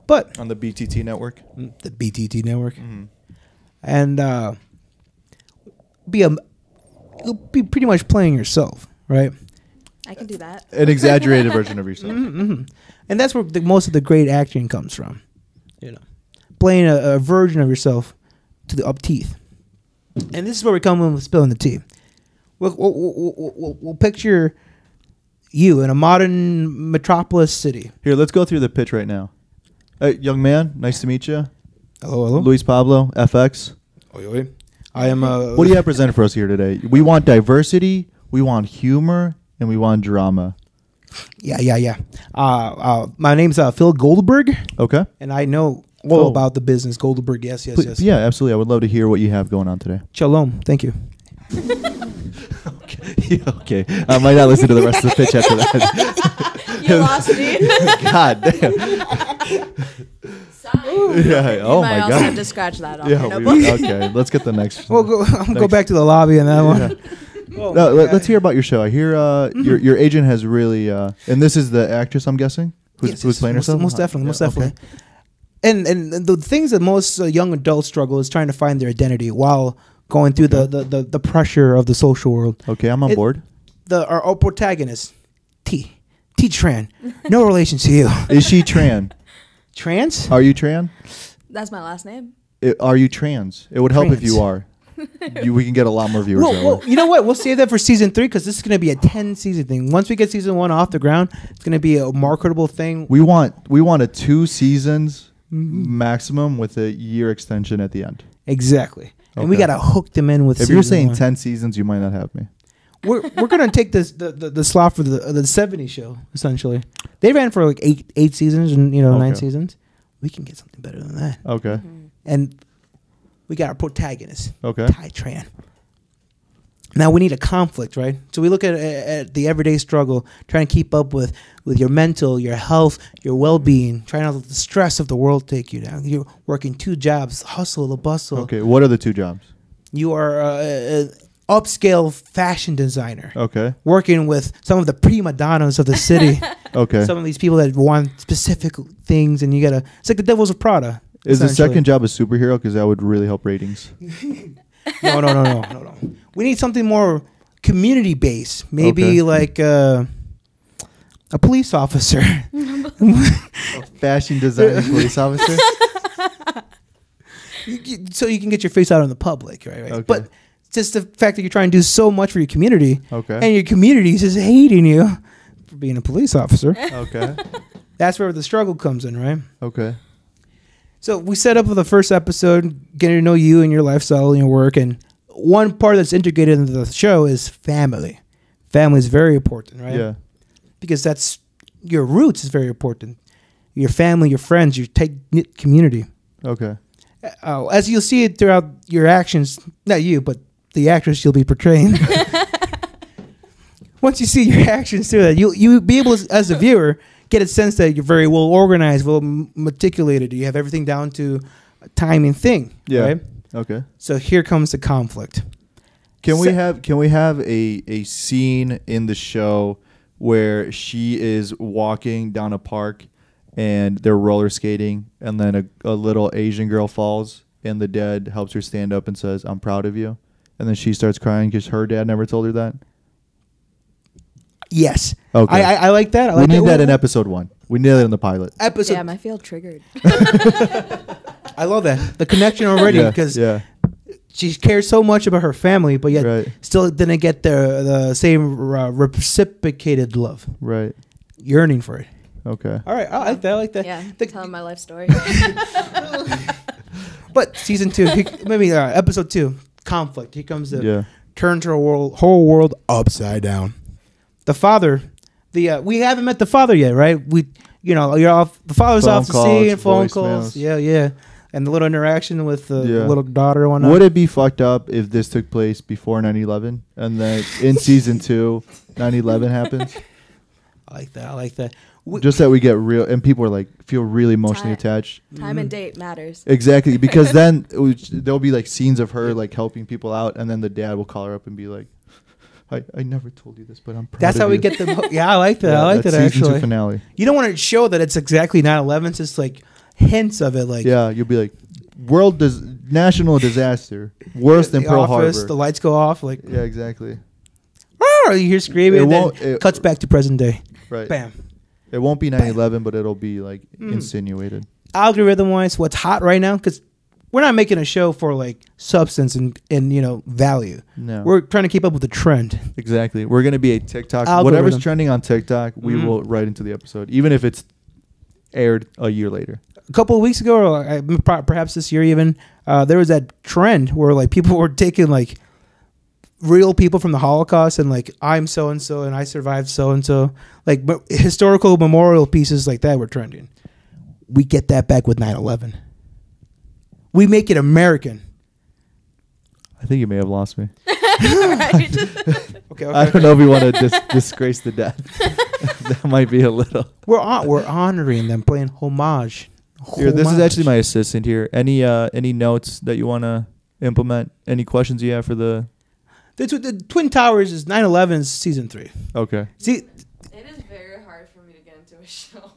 but On the BTT network. mm, the BTT network, Mm-hmm. and uh, be a, you'll be pretty much playing yourself, right? I can do that. An exaggerated version of yourself. hmm And that's where the, most of the great acting comes from. You know, playing a, a version of yourself to the up teeth. And this is where we come in with spilling the tea. We'll, we'll, we'll, we'll, we'll, we'll picture you in a modern metropolis city. Here, let's go through the pitch right now. Hey, young man, nice to meet you. Hello, hello. Luis Pablo, FX. I am. Uh, What do you have presented for us here today? We want diversity, we want humor, and we want drama. Yeah, yeah, yeah. Uh, uh, my name's uh, Phil Goldberg, Okay. and I know all Phil. about the business. Goldberg, yes, yes, Pl- yes. Yeah, absolutely. I would love to hear what you have going on today. Shalom. Thank you. [LAUGHS] okay. okay. I might not listen to the rest of the pitch after that. [LAUGHS] You lost me. [LAUGHS] God damn. yeah. Oh you my might also have to scratch that off Yeah. We, okay. Let's get the next. We'll go. I'll go back to the lobby on that one. Oh, No, my let, us hear about your show. I hear uh, your your agent has really uh, and this is the actress I'm guessing who's, Yes, who's yes, playing most, herself. Most definitely, Yeah, most okay. definitely. And and the things that most uh, young adults struggle is trying to find their identity while going through the, the, the, the pressure of the social world. Okay, I'm on It- board. The our, our protagonist, T, T Tran, [LAUGHS] no relation to you. Is she Tran? Trans? Are you Tran? That's my last name. I- Are you trans? It would help if you are. [LAUGHS] you, we can get a lot more viewers. Well, well, you know what? We'll save that for season three because this is going to be a ten season thing. Once we get season one off the ground, it's going to be a marketable thing. We want we want a two seasons Mm-hmm. maximum with a year extension at the end. Exactly, and we got to hook them in with. If you're saying one. ten seasons, you might not have me. we're we're gonna take this the, the, the slot for the the '70s show essentially. They ran for like eight eight seasons and you know nine seasons. We can get something better than that. Okay. And we got our protagonist, Okay. Ty Tran. Now we need a conflict, right? So we look at, at the everyday struggle, trying to keep up with with your mental, your health, your well being, trying to let the stress of the world take you down. You're working two jobs, hustle, the bustle. Okay. What are the two jobs? You are uh, an upscale fashion designer Okay. working with some of the prima donnas of the city. [LAUGHS] Okay. Some of these people that want specific things, and you gotta. It's like the Devils of Prada. Is the second job a superhero? Because that would really help ratings. [LAUGHS] No, no, no, no, no, no. We need something more community based. Maybe Okay. like uh, a police officer. A [LAUGHS] fashion designer [LAUGHS] police officer. you- you- so you can get your face out in the public, right? right? Okay. But just the fact that you're trying to do so much for your community, Okay. and your community is just hating you for being a police officer. okay. That's where the struggle comes in, right? Okay. So we set up with the first episode, getting to know you and your lifestyle and your work, and one part that's integrated into the show is family. Family is very important, right? Yeah. Because that's your roots is very important. Your family, your friends, your tight knit community. Okay. Uh, as you'll see it throughout your actions, not you, but the actress you'll be portraying. [LAUGHS] Once you see your actions through that, you'll you be able, to, as a viewer, get a sense that you're very well organized, well meticulated. You have everything down to a timing thing. Yeah. Right? Okay. So here comes the conflict. Can we have can we have a a scene in the show where she is walking down a park and they're roller skating and then a, a little Asian girl falls and the dad helps her stand up and says, "I'm proud of you." And then she starts crying because her dad never told her that. Yes. Okay. I, I, I like that. I we like need that in episode one. We need that in the pilot. episode. Damn, I feel triggered. [LAUGHS] I love that the connection already yeah, because yeah, she cares so much about her family, but yet Right. still didn't get the the same uh, reciprocated love, right. yearning for it. Okay. All right, I like that. I like that. yeah, The- telling my life story. [LAUGHS] but season two, he, maybe uh, episode two, conflict. He comes to Yeah. turn to a world, whole world upside down. The father, the uh, we haven't met the father yet, right? We, you know, you're off. The father's Phone off to calls, sea and phone calls. voicemails. Yeah, yeah, and the little interaction with the Yeah. little daughter and whatnot. Would it be fucked up if this took place before 9/11 and then in season two, 9/11 happens? [LAUGHS] I like that. I like that. We- Just that we get real and people are like feel really emotionally Time- attached. Time and date matters. Exactly, because [LAUGHS] then it was, there'll be like scenes of her like helping people out, and then the dad will call her up and be like, "I, I never told you this, but I'm proud." that's how we you." get the. Yeah, I like that. Yeah, I like that season two actually. finale. You don't want to show that it's exactly 9/11. It's just like hints of it, like yeah, you'll be like, "World dis- national disaster, worse than the Pearl office, Harbor." The lights go off, like yeah, exactly. "Ah," you hear screaming, It and then won't- it- cuts back to present day. Right. Bam. It won't be 9/11, but it'll be like Mm. insinuated. Algorithm wise, what's hot right now? Because we're not making a show for like substance and and you know value. No. We're trying to keep up with the trend. Exactly. We're gonna be a TikTok. Algorithm. Whatever's trending on TikTok, we Mhm. will write into the episode, even if it's aired a year later. A couple of weeks ago, or uh, perhaps this year even, uh, there was that trend where like people [LAUGHS] were taking like real people from the Holocaust and like I'm so and so and I survived so and so, like but historical memorial pieces like that were trending. We get that back with 9/11. We make it American. I think you may have lost me. [LAUGHS] [LAUGHS] Okay, okay. I don't know if we want to dis- disgrace the dead. [LAUGHS] that might be a little. We're on, we're honoring them, playing homage. Here, this is actually my assistant here. Any uh any notes that you want to implement? Any questions you have for the? The, tw- the Twin Towers is 9/11's season three. Okay. See, It is very hard for me to get into a show,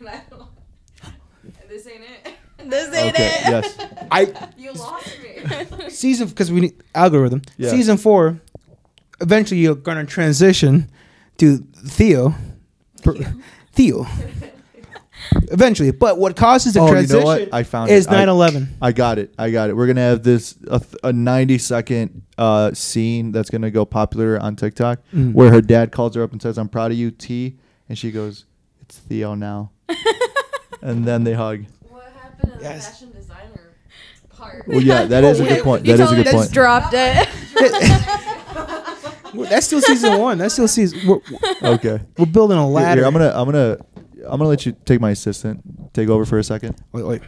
and I don't. This ain't it. This Okay. It. Yes. [LAUGHS] I You lost me. [LAUGHS] season because we need algorithm. Yeah. Season four, eventually you're gonna transition to Theo. Per- Theo. [LAUGHS] eventually, but what causes the Oh, you transition know what? I found is it. I- 9/11. I got it. I got it. We're gonna have this a, a ninety second uh, scene that's gonna go popular on TikTok, Mm. where her dad calls her up and says, "I'm proud of you, T," and she goes, "It's Theo now," and then they hug. What happened in Yes. the fashion designer part? Well, yeah, that is a good [LAUGHS] point. You That is a totally good just point. dropped it. [LAUGHS] Well, That's still season one. That's still season. We're, Okay. we're building a Here, ladder. here, I'm gonna, I'm gonna, I'm gonna let you take my assistant. Take over for a second. Wait, wait.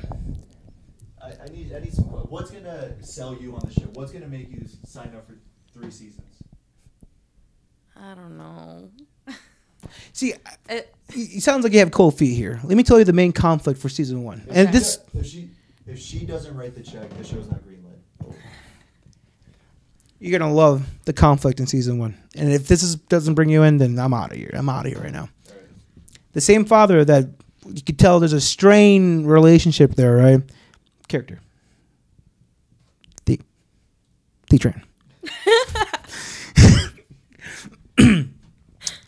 I, I need, I need some. What's gonna sell you on the show? What's gonna make you sign up for three seasons? I don't know. See, It, it sounds like you have cold feet here. Let me tell you the main conflict for season one. And this, if she, if she doesn't write the check, the show's not greenlit. you're gonna love the conflict in season one. And if this is, doesn't bring you in, then I'm out of here. I'm out of here right now. The same father that you could tell there's a strained relationship there, right? Character. D. D train.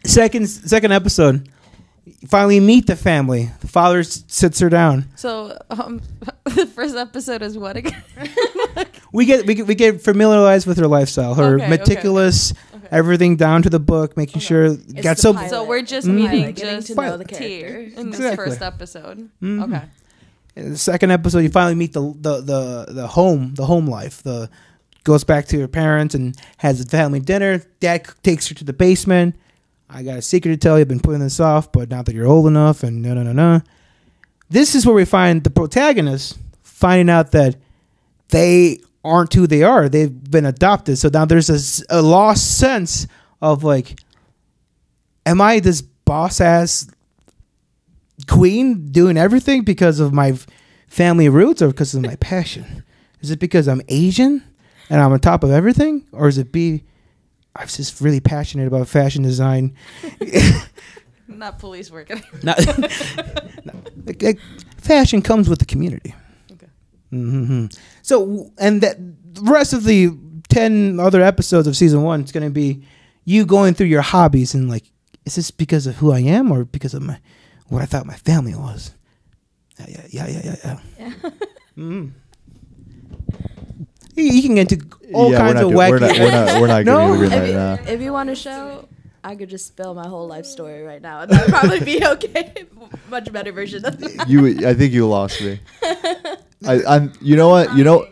second second episode. You finally meet the family. The father s- sits her down. So um, [LAUGHS] the first episode is what again? [LAUGHS] We get we get, we get familiarized with her lifestyle. Her Okay, okay. meticulous, Okay. everything down to the book, making sure It's got the so pilot. So we're just Mhm. meeting Pilot, getting just to know the T character. in this Exactly. first episode. Mhm. Okay. In the second episode, you finally meet the the the the home the home life. The goes back to her parents and has a family dinner. Dad c- takes her to the basement. I got a secret to tell you. I've been putting this off, but now that you're old enough, and no no no no. This is where we find the protagonist finding out that they aren't who they are. They've been adopted. So now there's a, a lost sense of like, am I this boss ass queen doing everything because of my family roots or because of my passion? Is it because I'm Asian and I'm on top of everything, or is it be I'm just really passionate about fashion design? [LAUGHS] Not police work. [LAUGHS] Not, like, like, fashion comes with the community. Okay. hmm So, and that the rest of the ten other episodes of season one is going to be you going through your hobbies and like, is this because of who I am or because of my what I thought my family was? Yeah, yeah, yeah, yeah, yeah. yeah. [LAUGHS] Mhm. You, you can get into all yeah, kinds we're of not, wacky. we're not, we're not, we're not [LAUGHS] No? getting into If right you, now. if you want to show, I could just spill my whole life story right now. and That'd probably be [LAUGHS] okay. [LAUGHS] Much better version of it. You, I think you lost me. I, I'm. You know what? You know,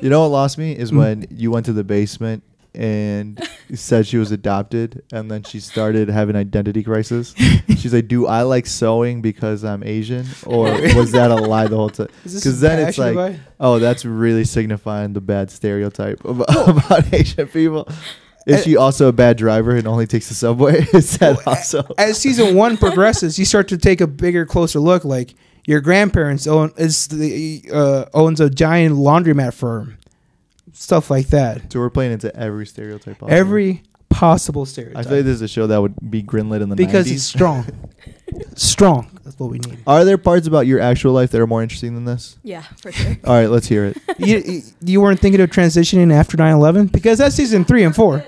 you know what lost me is mm. when you went to the basement and said she was adopted, and then she started having identity crisis. She's like, "Do I like sewing because I'm Asian, or was that a lie the whole time?" Because [LAUGHS] then it's like, by- oh, that's really signifying the bad stereotype about, [LAUGHS] about Asian people. Is she also a bad driver and only takes the subway? [LAUGHS] Is that Well, also? as season one progresses, you start to take a bigger, closer look. Like your grandparents own is the uh, owns a giant laundromat firm, stuff like that. So we're playing into every stereotype. possible. Every possible stereotype. I feel like this is a show that would be greenlit in the because 90s. it's strong, [LAUGHS] strong. That's what we need. Are there parts about your actual life that are more interesting than this? Yeah, for sure. [LAUGHS] All right, let's hear it. [LAUGHS] you, you- you weren't thinking of transitioning after 9-11? because that's season three and four.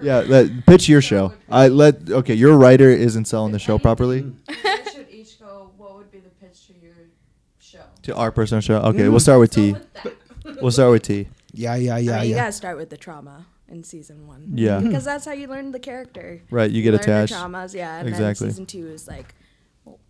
Yeah, let, pitch your show. I let okay. Your writer isn't selling the show properly You should each go. What would be the pitch to your show? to our personal show. Okay, we'll start with T. We'll start with T. Yeah, yeah, I yeah, you gotta start with the trauma in season one. Yeah. [LAUGHS] because that's how you learn the character. Right, you get learn attached. The traumas, yeah. And Exactly. then season two is like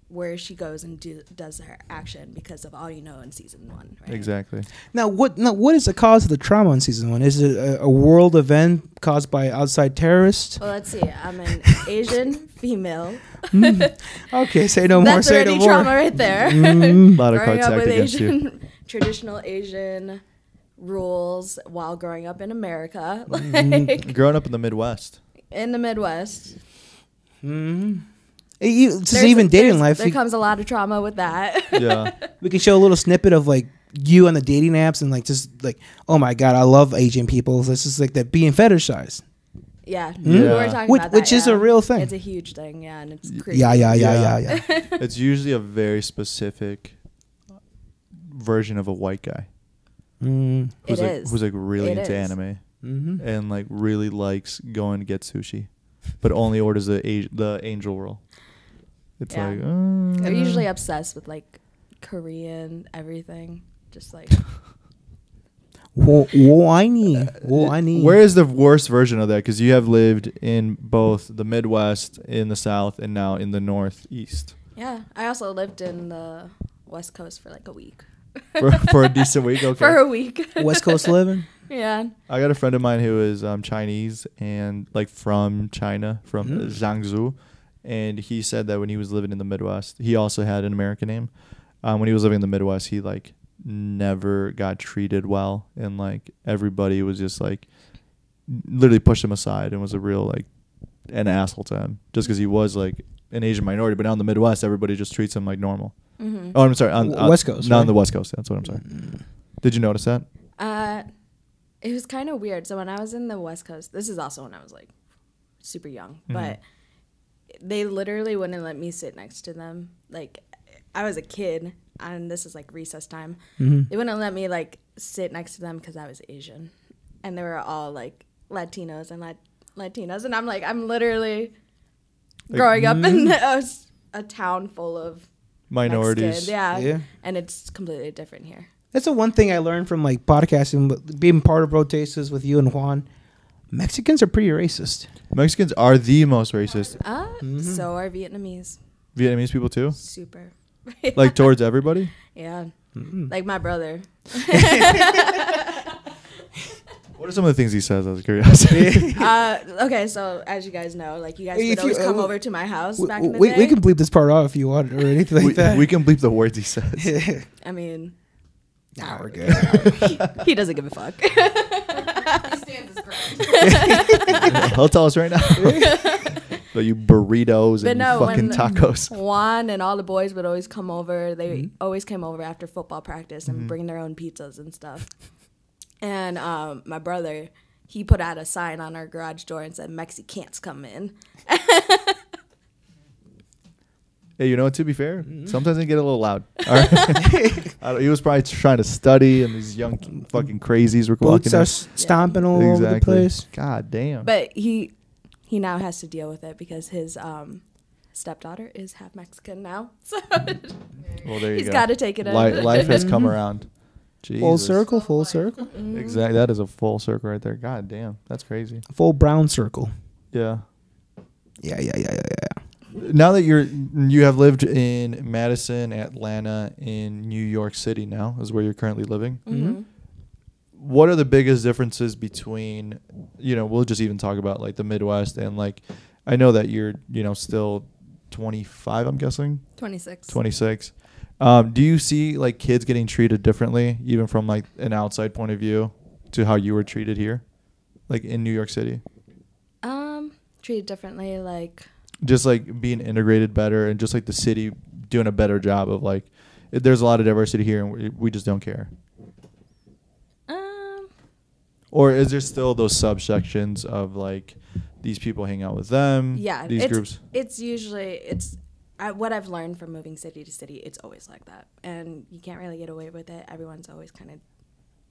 where she goes and do, does her action because of all you know in season one. Right? Exactly. Now, what? Now, what is the cause of the trauma in season one? Is it a, a world event caused by outside terrorists? Well, let's see. I'm an [LAUGHS] Asian female. Okay, say no [LAUGHS] more. That's Say no already more. trauma right there. Mm. A lot of growing cards up with against you. Asian, traditional Asian rules while growing up in America, Mm-hmm. Growing up in the Midwest. in the Midwest. Mm-hmm. You, just There's- even dating life, There you- comes a lot of trauma with that. Yeah. [LAUGHS] we can show a little snippet of like you on the dating apps and like just like, oh my god, I love Asian people. This is like that being fetishized. yeah, Yeah. we were talking Which- about that. which is yeah. a real thing. It's a huge thing, yeah, and it's crazy. Yeah, yeah, yeah, yeah, Yeah. yeah. it's usually a very specific version of a white guy mm, who's It like is. who's like really It into is. anime hmm and like really likes going to get sushi, but only orders the Asi- the angel roll. It's Yeah. like uh, They're usually obsessed with like Korean everything, just like [LAUGHS] Wo, wo I need. Wo I need. Where is the worst version of that? Because you have lived in both the Midwest, in the South, and now in the Northeast yeah. I also lived in the West Coast for like a week. For, for a decent week. [LAUGHS] Okay. For a week. West Coast living? [LAUGHS] yeah. I got a friend of mine who is um, Chinese and like from China, from Mm. Zhangzhou, and he said that when he was living in the Midwest, he also had an American name. Um, when he was living in the Midwest, he like never got treated well, and like everybody was just like literally pushed him aside and was a real like an asshole to him just because he was like an Asian minority. But now in the Midwest, everybody just treats him like normal. Hmm Oh, I'm sorry, on, W- on- West Coast, Not on the West Coast. That's what I'm sorry. Did you notice that? Uh, it was kind of weird. So when I was in the West Coast, this is also when I was like super young, Mhm. but they literally wouldn't let me sit next to them. Like I was a kid, and this is like recess time. hmm They wouldn't let me like sit next to them because I was Asian, and they were all like Latinos and Lat- Latinos, and I'm like I'm literally Like, growing up in a town full of Minorities. Mexican, yeah, Yeah. and it's completely different here. That's the one thing I learned from like podcasting, being part of Bro Tastes with you and Juan. Mexicans are pretty racist. Mexicans are the most racist. Uh, Mhm. so are Vietnamese. Vietnamese people too. Super. Like towards everybody. [LAUGHS] yeah, Mm. like my brother. [LAUGHS] [LAUGHS] What are some of the things he says? Out of curiosity. [LAUGHS] uh, okay, so as you guys know, like you guys If would always you- come uh, over to my house we, back in the we, day. we can bleep this part off if you want or anything like we, that. we can bleep the words he says. I mean, nah, we're good. [LAUGHS] he doesn't give a fuck. [LAUGHS] He'll tell us right now. so you burritos But and no, you fucking tacos. Juan and all the boys would always come over. They Mm-hmm. always came over after football practice and Mhm. bring their own pizzas and stuff. And um, my brother, he put out a sign on our garage door and said, "Mexicans come in." [LAUGHS] Hey, you know what? To be fair, Mm-hmm. sometimes they get a little loud. All right? [LAUGHS] I he was probably trying to study, and these young fucking crazies were walking Boots are in. s- stomping all over the place. God damn. But he he now has to deal with it because his um, stepdaughter is half Mexican now, so well, there you [LAUGHS] he's go. got to take it. Li- life has come Mhm. Around. Full circle, full circle, Mhm. Exactly. That is a full circle right there. God damn. That's crazy. full brown circle. Yeah. Yeah, yeah, yeah, yeah, yeah. Now that you're you have lived in Madison, Atlanta, in New York City now is where you're currently living. Mhm. What are the biggest differences between you know, we'll just even talk about like the Midwest and like I know that you're, you know, still 25, I'm guessing. 26. 26. Um, do you see like kids getting treated differently even from like an outside point of view to how you were treated here? Like in New York City? Um, treated differently, like just like being integrated better and just like the city doing a better job of like it- there's a lot of diversity here and we, we just don't care um, or is there still those subsections of like these people hang out with them yeah, these it's, groups It's usually it's I, what I've learned from moving city to city. It's always like that, and you can't really get away with it. Everyone's always kind of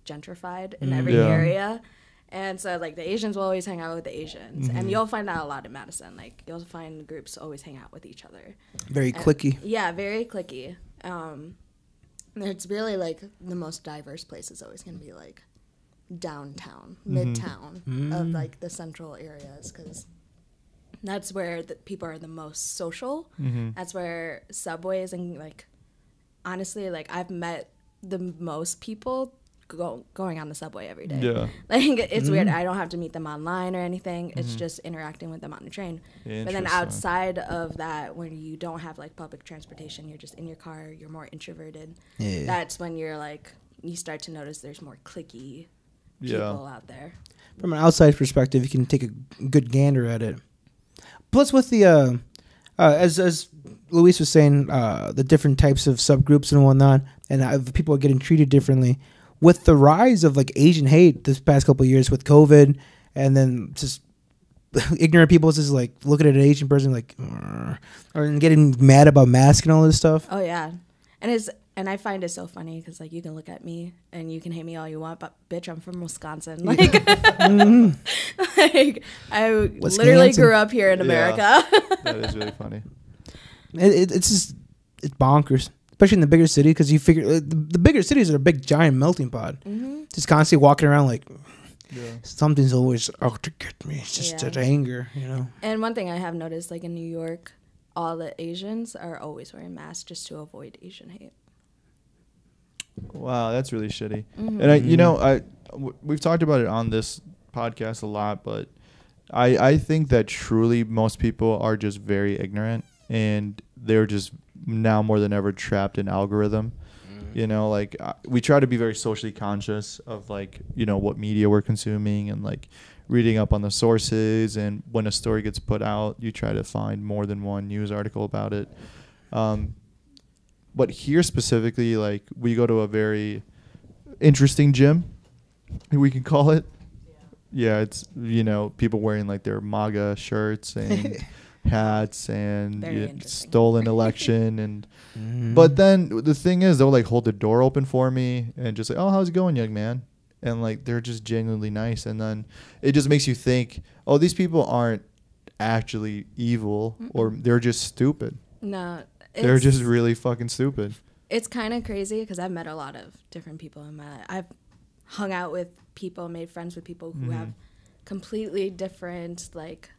gentrified in Mm. every Yeah. area. And so, like, the Asians will always hang out with the Asians. Mhm. And you'll find that a lot in Madison. Like, you'll find groups always hang out with each other. Very And- clicky. Yeah, very clicky. Um, it's really like the most diverse place is always going to be like downtown, Mhm. midtown Mm. of like the central areas because that's where the people are the most social. mm-hmm. That's where subways and like honestly, like I've met the most people go, going on the subway every day. yeah [LAUGHS] Like it's weird. Mhm. I don't have to meet them online or anything. It's Mhm. just interacting with them on the train. But then outside of that, when you don't have like public transportation, you're just in your car, you're more introverted. Yeah. That's when you're like, you start to notice there's more clicky yeah people out there. From an outside perspective, you can take a good gander at it. Plus, with the uh, uh, as as Luis was saying, uh, the different types of subgroups and whatnot, and uh, people are getting treated differently. With the rise of like Asian hate this past couple years with COVID, and then just [LAUGHS] ignorant people just like looking at an Asian person like, or getting mad about masks and all this stuff. Oh yeah, and it's and I find it so funny because like you can look at me and you can hate me all you want, but bitch, I'm from Wisconsin. Like, [LAUGHS] like I literally grew up here in Yeah. America. that is really funny [LAUGHS] It, it, it's just it's bonkers, especially in the bigger city because you figure uh, the, the bigger cities are a big giant melting pot. hmm Just constantly walking around like yeah something's always out to get me. It's just Yeah. that anger, you know. And one thing I have noticed, like in New York, all the Asians are always wearing masks just to avoid Asian hate. Wow that's really shitty Mhm. and I, you know, I w- we've talked about it on this podcast a lot, but I I think that truly most people are just very ignorant and they're just now more than ever trapped in algorithm. You know, like uh, we try to be very socially conscious of like you know what media we're consuming and like reading up on the sources. And when a story gets put out, you try to find more than one news article about it. Um, but here specifically, like we go to a very interesting gym, we can call it. Yeah, it's you know people wearing like their MAGA shirts [LAUGHS] and hats and yeah, stolen election and [LAUGHS] Mm-hmm. but then the thing is they'll like hold the door open for me and just like oh how's it going young man? And like they're just genuinely nice. And then it just makes you think oh these people aren't actually evil or they're just stupid. No, They're just really fucking stupid. it's kind of crazy because I've met a lot of different people in my life. I've hung out with people, made friends with people who have mm-hmm. completely different like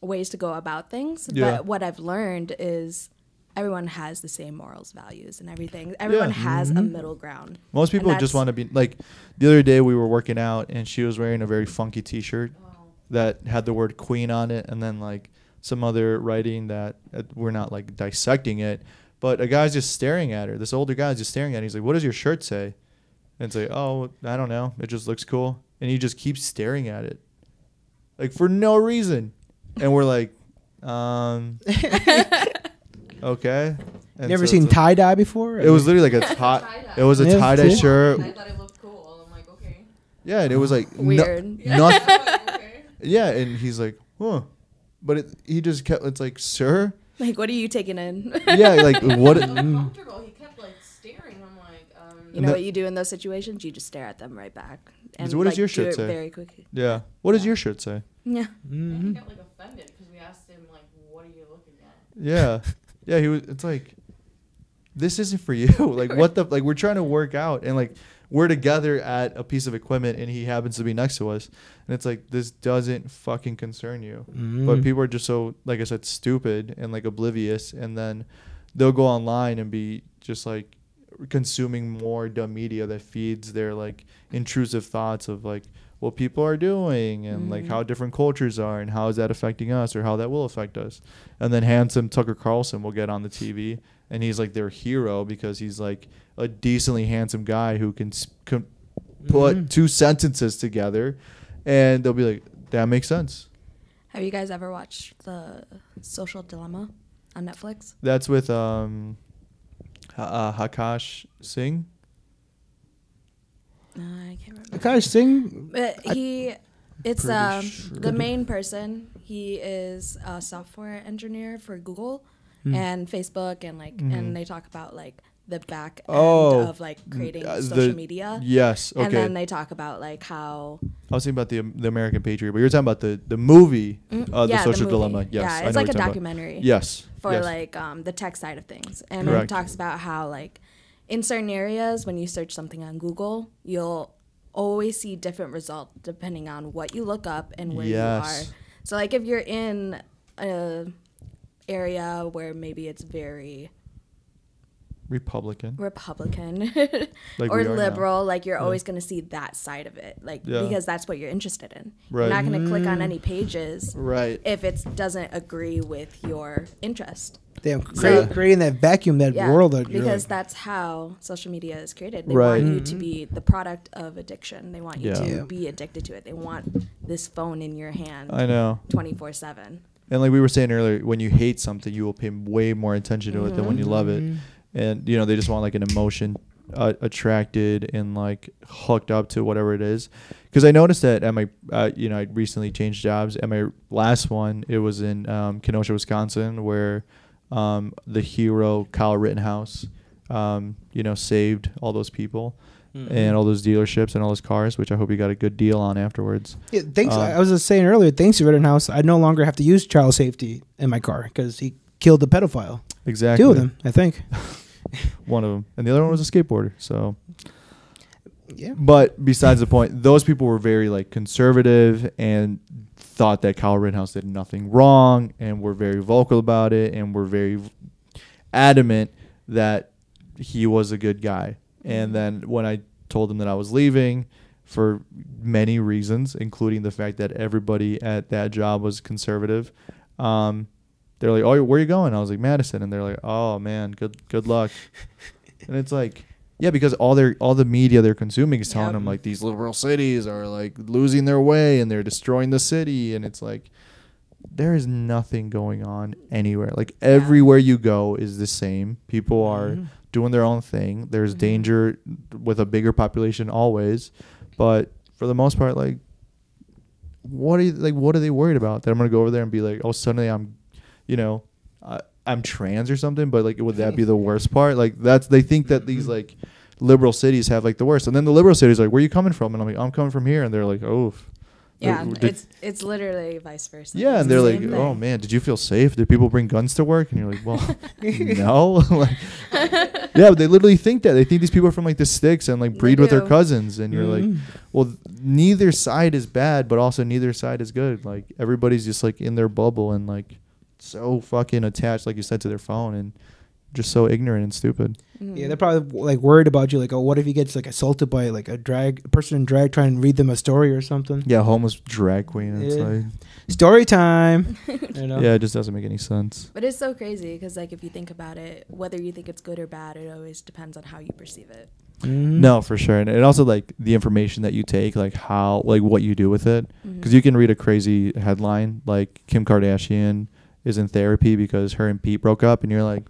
ways to go about things. Yeah. But what I've learned is everyone has the same morals, values, and everything. Everyone Yeah. has a mm-hmm. middle ground. Most people just want to be like. The other day we were working out and she was wearing a very funky T-shirt oh. that had the word Queen on it, and then like some other writing that uh, we're not like dissecting it, but a guy's just staring at her. This older guy's just staring at. her. He's like, "What does your shirt say?" And it's like, "Oh, I don't know. It just looks cool." And he just keeps staring at it, like for no reason. And we're like, um, [LAUGHS] okay. And Never so seen tie dye before? It was literally like a [LAUGHS] tie. It was a Yeah, tie dye see? shirt. I thought it looked cool. I'm like, okay. Yeah, and it was like no- Weird. [LAUGHS] nothing. Yeah, and he's like, huh. But it, he just kept. It's like, sir. Like, what are you taking in? [LAUGHS] Yeah, like what? Uncomfortable. He kept like staring. I'm like, um. you know that- what you do in those situations? You just stare at them right back. And So what does your shirt it say? Very quickly. Yeah. What does your shirt say? Yeah. And he got like offended because we asked him like, "What are you looking at?" Yeah, yeah. He was. It's like, this isn't for you. [LAUGHS] like what the? Like we're trying to work out, and like we're together at a piece of equipment, and he happens to be next to us, and it's like this doesn't fucking concern you. But mm. people are just so, like I said, stupid and like oblivious, and then they'll go online and be just like consuming more dumb media that feeds their like intrusive thoughts of like what people are doing and like how different cultures are and how is that affecting us or how that will affect us. And then handsome Tucker Carlson will get on the TV and he's like their hero because he's like a decently handsome guy who can, put two sentences together and they'll be like that makes sense. Have you guys ever watched the Social Dilemma on Netflix? That's with um uh, Akash Singh. Uh, I can't remember. Akash Singh. But he, it's um sure. the main person. He is a software engineer for Google Hmm. and Facebook, and like, and they talk about like the back end Oh, of like creating uh, social the- media. Yes. Okay. And then they talk about like how I was thinking about the the American Patriot, but you're talking about the the movie, Mm, uh, the yeah, Social movie. Dilemma. Yes, yeah, it's like a you're about. documentary. Yes. for yes. like um, the tech side of things, and Correct. it talks about how like in certain areas when you search something on Google, you'll always see different results depending on what you look up and where Yes. you are. So like if you're in a area where maybe it's very Republican. Republican [LAUGHS] we or are now. liberal, like you're always going to see that side of it, like Yeah. because that's what you're interested in. Right. You're not going to click Mm. on any pages Right. if it doesn't agree with your interest. Damn, create, creating that vacuum, that Yeah, world. That because like- that's how social media is created. They Right. want you to be the product of addiction. They want you Yeah. to Yeah. be addicted to it. They want this phone in your hand I know. twenty four seven. And like we were saying earlier, when you hate something, you will pay way more attention to it than when you love it. Mm-hmm. And you know, they just want like an emotion uh, attracted and like hooked up to whatever it is. Because I noticed that at my, uh, you know, I recently changed jobs. At my last one, it was in um, Kenosha, Wisconsin, where um, the hero Kyle Rittenhouse, um, you know, saved all those people and all those dealerships and all those cars, which I hope you got a good deal on afterwards. Yeah, thanks. Um, I was just saying earlier. Thanks to Rittenhouse, I no longer have to use child safety in my car because he killed the pedophile. Exactly. Two of them, I think. [LAUGHS] [LAUGHS] One of them, and the other one was a skateboarder. So. Yeah. But besides the point, those people were very like conservative and thought that Kyle Rittenhouse did nothing wrong and were very vocal about it and were very adamant that he was a good guy. And then when I told them that I was leaving for many reasons, including the fact that everybody at that job was conservative, um, they're like, "Oh, where are you going?" I was like, "Madison," and they're like, "Oh man, good good luck." [LAUGHS] and it's like, yeah, because all their all the media they're consuming is telling Yep. them like these liberal cities are like losing their way and they're destroying the city, and it's like there is nothing going on anywhere. Like everywhere you go is the same. People are mm-hmm. doing their own thing. There's mm-hmm. danger with a bigger population always, but for the most part, like what are you, like what are they worried about? That I'm gonna go over there and be like, oh, suddenly I'm, you know, I, I'm trans or something. But like, would that be [LAUGHS] the worst part? Like that's they think that these like liberal cities have like the worst, and then the liberal cities like, where are you coming from? And I'm like, I'm coming from here, and they're like, oh, Yeah, did- it's it's literally vice versa. yeah, It's and they're like, same "Oh man, did you feel safe? Did people bring guns to work?" And you're like, "Well, [LAUGHS] no." [LAUGHS] like, yeah, but they literally think that. They think these people are from like the sticks and like breed with their cousins, and you're like, Mhm. well, neither side is bad, but also neither side is good. Like everybody's just like in their bubble and like so fucking attached, like you said, to their phone and just so ignorant and stupid. Mhm. Yeah, they're probably like worried about you. Like, oh, what if he gets like assaulted by like a drag a person in drag trying to read them a story or something? Yeah, homeless drag queen. It's Yeah. like, Story time. [LAUGHS] You know? yeah, it just doesn't make any sense. But it's so crazy because, like, if you think about it, whether you think it's good or bad, it always depends on how you perceive it. Mhm. No, for sure, and, and also like the information that you take, like how, like what you do with it, because you can read a crazy headline like Kim Kardashian is in therapy because her and Pete broke up, and you're like,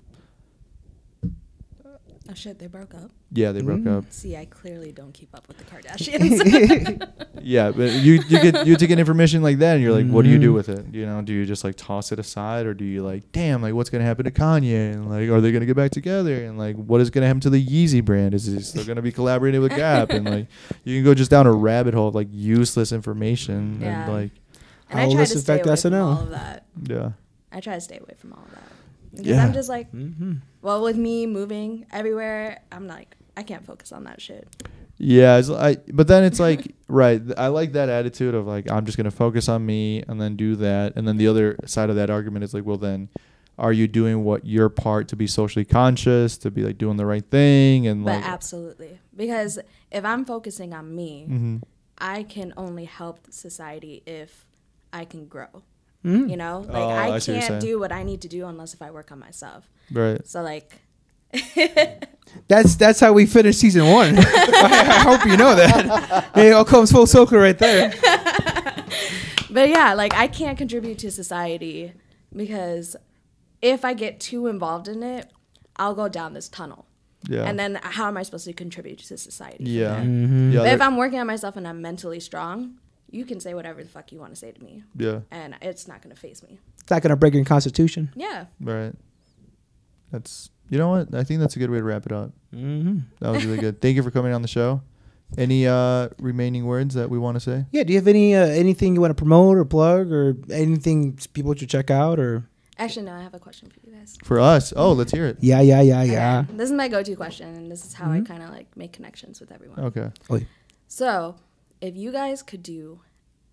Oh shit, they broke up. yeah, they broke Mm. up. See, I clearly don't keep up with the Kardashians. [LAUGHS] Yeah, but you you get you take in information like that, and you're like, what do you do Mhm. with it? You know, do you just like toss it aside, or do you like, damn, like what's gonna happen to Kanye, and like, are they gonna get back together, and like, what is gonna happen to the Yeezy brand? Is he still gonna be collaborating with Gap, and like, you can go just down a rabbit hole of like useless information, Yeah. and like, and How I will try this to stay affect away from SNL? all of that. yeah, I try to stay away from all of that because Yeah. I'm just like, Mhm. well, with me moving everywhere, I'm like, I can't focus on that shit. yeah. It's, I but then it's like, [LAUGHS] right, th- I like that attitude of like, I'm just gonna focus on me, and then do that, and then the other side of that argument is like, well, then. Are you doing what your part to be socially conscious, to be like doing the right thing, and But like absolutely, because if I'm focusing on me, hmm I can only help society if I can grow. Mhm. You know, like Oh, I I see what you're can't do what I need to do unless if I work on myself. Right. So like, [LAUGHS] That's that's how we finished season one. I, [LAUGHS] I hope you know that. [LAUGHS] It all comes full circle right there. but yeah, like I can't contribute to society because if I get too involved in it, I'll go down this tunnel. Yeah. And then how am I supposed to contribute to society? yeah. there? Mhm. Yeah. But if I'm working on myself and I'm mentally strong, you can say whatever the fuck you want to say to me, yeah. and it's not gonna faze me. It's not gonna break your constitution. Yeah. Right. That's you know what? I think that's a good way to wrap it up. Mm-hmm. That was really good. Thank you for coming on the show. Any uh remaining words that we want to say? Yeah. Do you have any uh, anything you want to promote or plug or anything people should check out or? Actually, no, I have a question for you guys. For us. Oh, let's hear it. Yeah, yeah, yeah, yeah. Okay, This is my go-to question, and this is how I Mhm. kind of like make connections with everyone. Okay. So, if you guys could do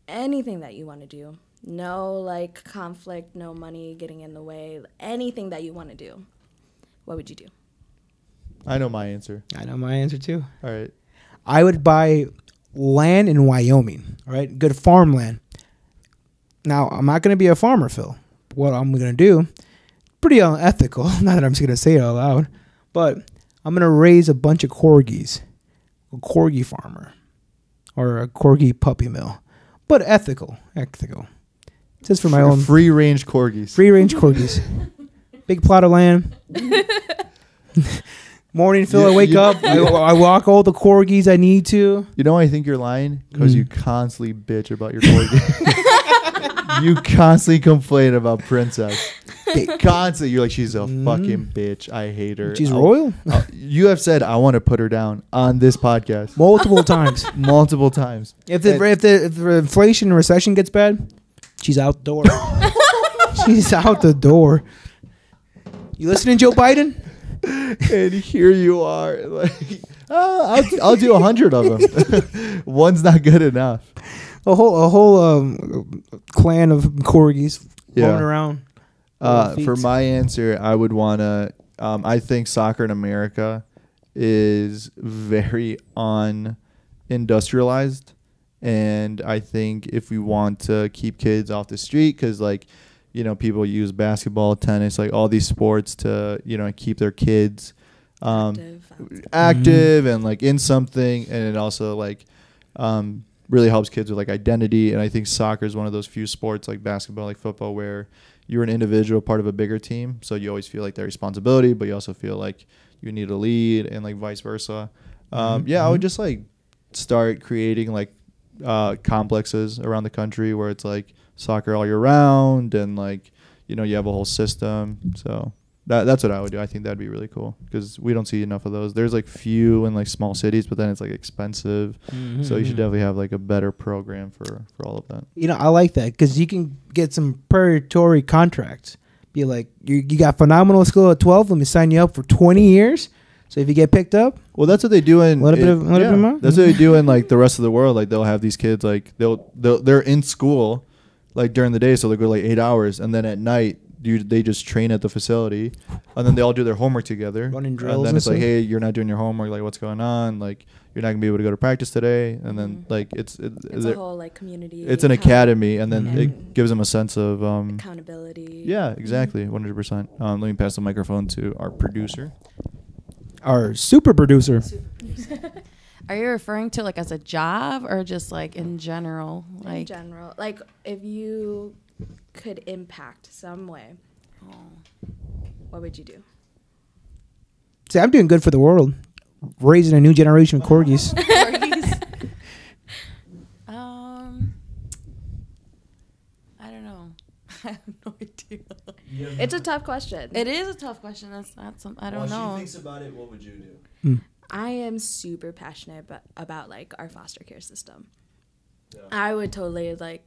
anything that you want to do, no like conflict, no money getting in the way, anything that you want to do, what would you do? I know my answer. I know my answer too. All right. I would buy land in Wyoming. All right, good farmland. Now I'm not going to be a farmer, Phil. What I'm going to do, pretty unethical. [LAUGHS] Not that I'm just going to say it out loud, but I'm going to raise a bunch of corgis, a corgi farmer, or a corgi puppy mill, but ethical, ethical. Just for my own free range corgis. free range corgis. [LAUGHS] Big plot of land. [LAUGHS] Morning, Phil. I wake you- up. I, I walk all the corgis I need to. You know I think you're lying? Because Mm. you constantly bitch about your corgi. [LAUGHS] [LAUGHS] you constantly complain about Princess. [LAUGHS] constantly. You're like, she's a Mhm. fucking bitch. I hate her. She's I'll- royal. Uh, you have said I want to put her down on this podcast multiple [LAUGHS] times. multiple times. If the And- if the, if the inflation and recession gets bad, she's out the door. she's out the door. You listening, Joe Biden? and here you are, like, oh, I'll I'll do a hundred of them. One's not good enough. A whole a whole um, clan of corgis Yeah. roaming around. Uh, for my answer, I would want to. Um, I think soccer in America is very unindustrialized, and I think if we want to keep kids off the street, because like, you know, people use basketball, tennis, like all these sports to you know keep their kids um, Active, outside. active and like in something, and it also like um, really helps kids with like identity. And I think soccer is one of those few sports like basketball, like football, where you're an individual part of a bigger team, so you always feel like that responsibility, but you also feel like you need a lead, and like vice versa. Um, Mhm. Yeah, I would just like start creating like uh, complexes around the country where it's like soccer all year round, and like you know you have a whole system. So That that's what I would do. I think that'd be really cool because we don't see enough of those. There's like few in like small cities, but then it's like expensive. Mm-hmm. So you should definitely have like a better program for for all of that. You know, I like that because you can get some predatory contracts. Be like, you, you got phenomenal skill at 12. Let me sign you up for 20 years. So if you get picked up, Well, that's what they do in. a Little bit in- of- little bit more? That's what they do [LAUGHS] in like the rest of the world. Like they'll have these kids like they'll they'll they're in school, like during the day, so they go like eight hours, and then at night you they just train at the facility, and then they all do their homework together. Running drills. and drills then and it's like, stuff? hey, you're not doing your homework. Like, what's going on? Like, you're not gonna be able to go to practice today. And then Mhm. like it's it, It's they're- a whole like community. it's an academy, and then Mhm. it gives them a sense of um. accountability. Yeah, exactly, one hundred percent. Um, let me pass the microphone to our producer. our super producer. [LAUGHS] Are you referring to like as a job or just like in general? Like in general, like if you could impact some way, what would you do? See, I'm doing good for the world, raising a new generation of corgis. [LAUGHS] [LAUGHS] um, I don't know. [LAUGHS] I have no idea. It's a tough question. It is a tough question. That's not some. I don't know. about it. What would you do? I am super passionate about, about like our foster care system. I would totally like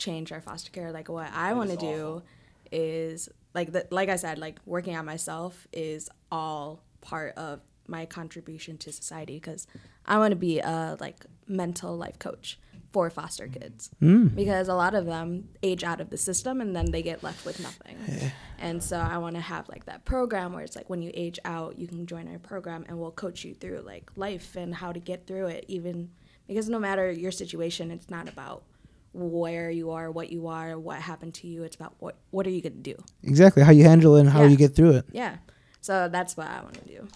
change our foster care. Like what I want to do is like the, like I said, like working on myself is all part of my contribution to society because I want to be a like mental life coach for foster kids Mm. because a lot of them age out of the system and then they get left with nothing. And so I want to have like that program where it's like when you age out, you can join our program and we'll coach you through like life and how to get through it. Even because no matter your situation, it's not about where you are, what you are, what happened to you. It's about what what are you gonna do? Exactly how you handle it and how Yeah. you get through it. Yeah. So that's what I want to do.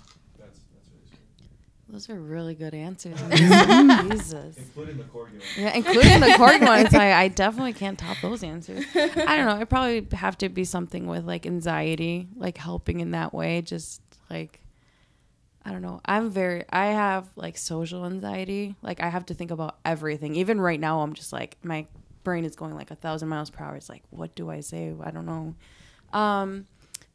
Those are really good answers. [LAUGHS] [LAUGHS] Jesus. Including the corgi. Yeah, including the corgi one. It's like I [LAUGHS] definitely can't top those answers. I don't know. It probably have to be something with like anxiety, like helping in that way. Just like I don't know. I'm very. I have like social anxiety. Like I have to think about everything. Even right now, I'm just like my brain is going like a thousand miles per hour. It's like, what do I say? I don't know. Um,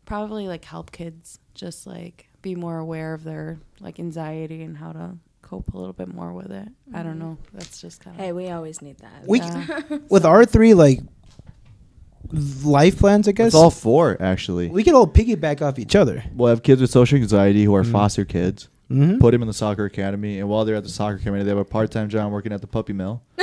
probably like help kids. Just like be more aware of their like anxiety and how to cope a little bit more with it. I don't know. That's just kind of. Hey, we always need that. We Yeah. [LAUGHS] with our three like life plans, I guess It's all four actually. we can all piggyback off each other. We'll have kids with social anxiety who are foster kids. Mm-hmm. Put them in the soccer academy, and while they're at the soccer academy, they have a part-time job working at the puppy mill. [LAUGHS]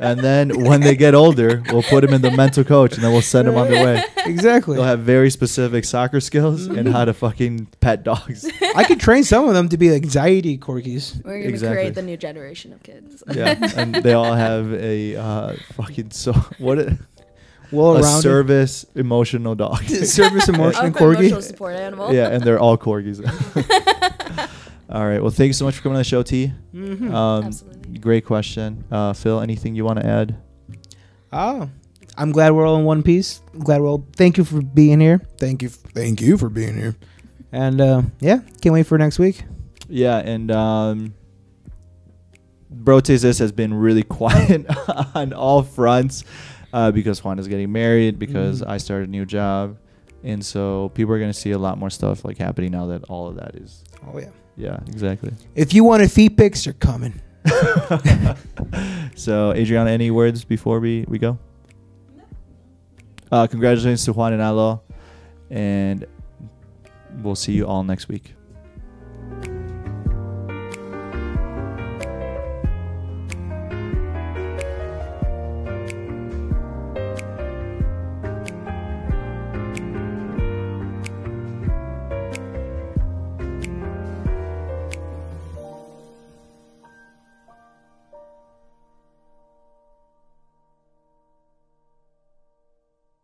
and then when they get older, we'll put them in the mental coach, and then we'll send them on their way. exactly. They'll have very specific soccer skills and how to fucking pet dogs. I could train some of them to be anxiety corgis. We're gonna Exactly. create the new generation of kids. Yeah, and they all have a uh, fucking so what a, Well a service emotional dog. [LAUGHS] service [LAUGHS] emotional Of corgi. emotional support animal. yeah, and they're all corgis. [LAUGHS] all right. Well, thank you so much for coming on the show, T. Mhm. Um, Absolutely. Great question, uh, Phil. Anything you want to add? Oh, I'm glad we're all in one piece. I'm glad we're all. Thank you for being here. Thank you. Thank you for being here. And uh, yeah, can't wait for next week. Yeah, and um, Bro Tastes has been really quiet on all fronts uh, because Juan is getting married, because Mhm. I started a new job. And so people are going to see a lot more stuff like happening now that all of that is. Oh yeah. Yeah, exactly. If you want a feet pics, they're coming. [LAUGHS] [LAUGHS] so, Adriana, any words before we, we go? Uh, congratulations to Juan and Alo. And we'll see you all next week.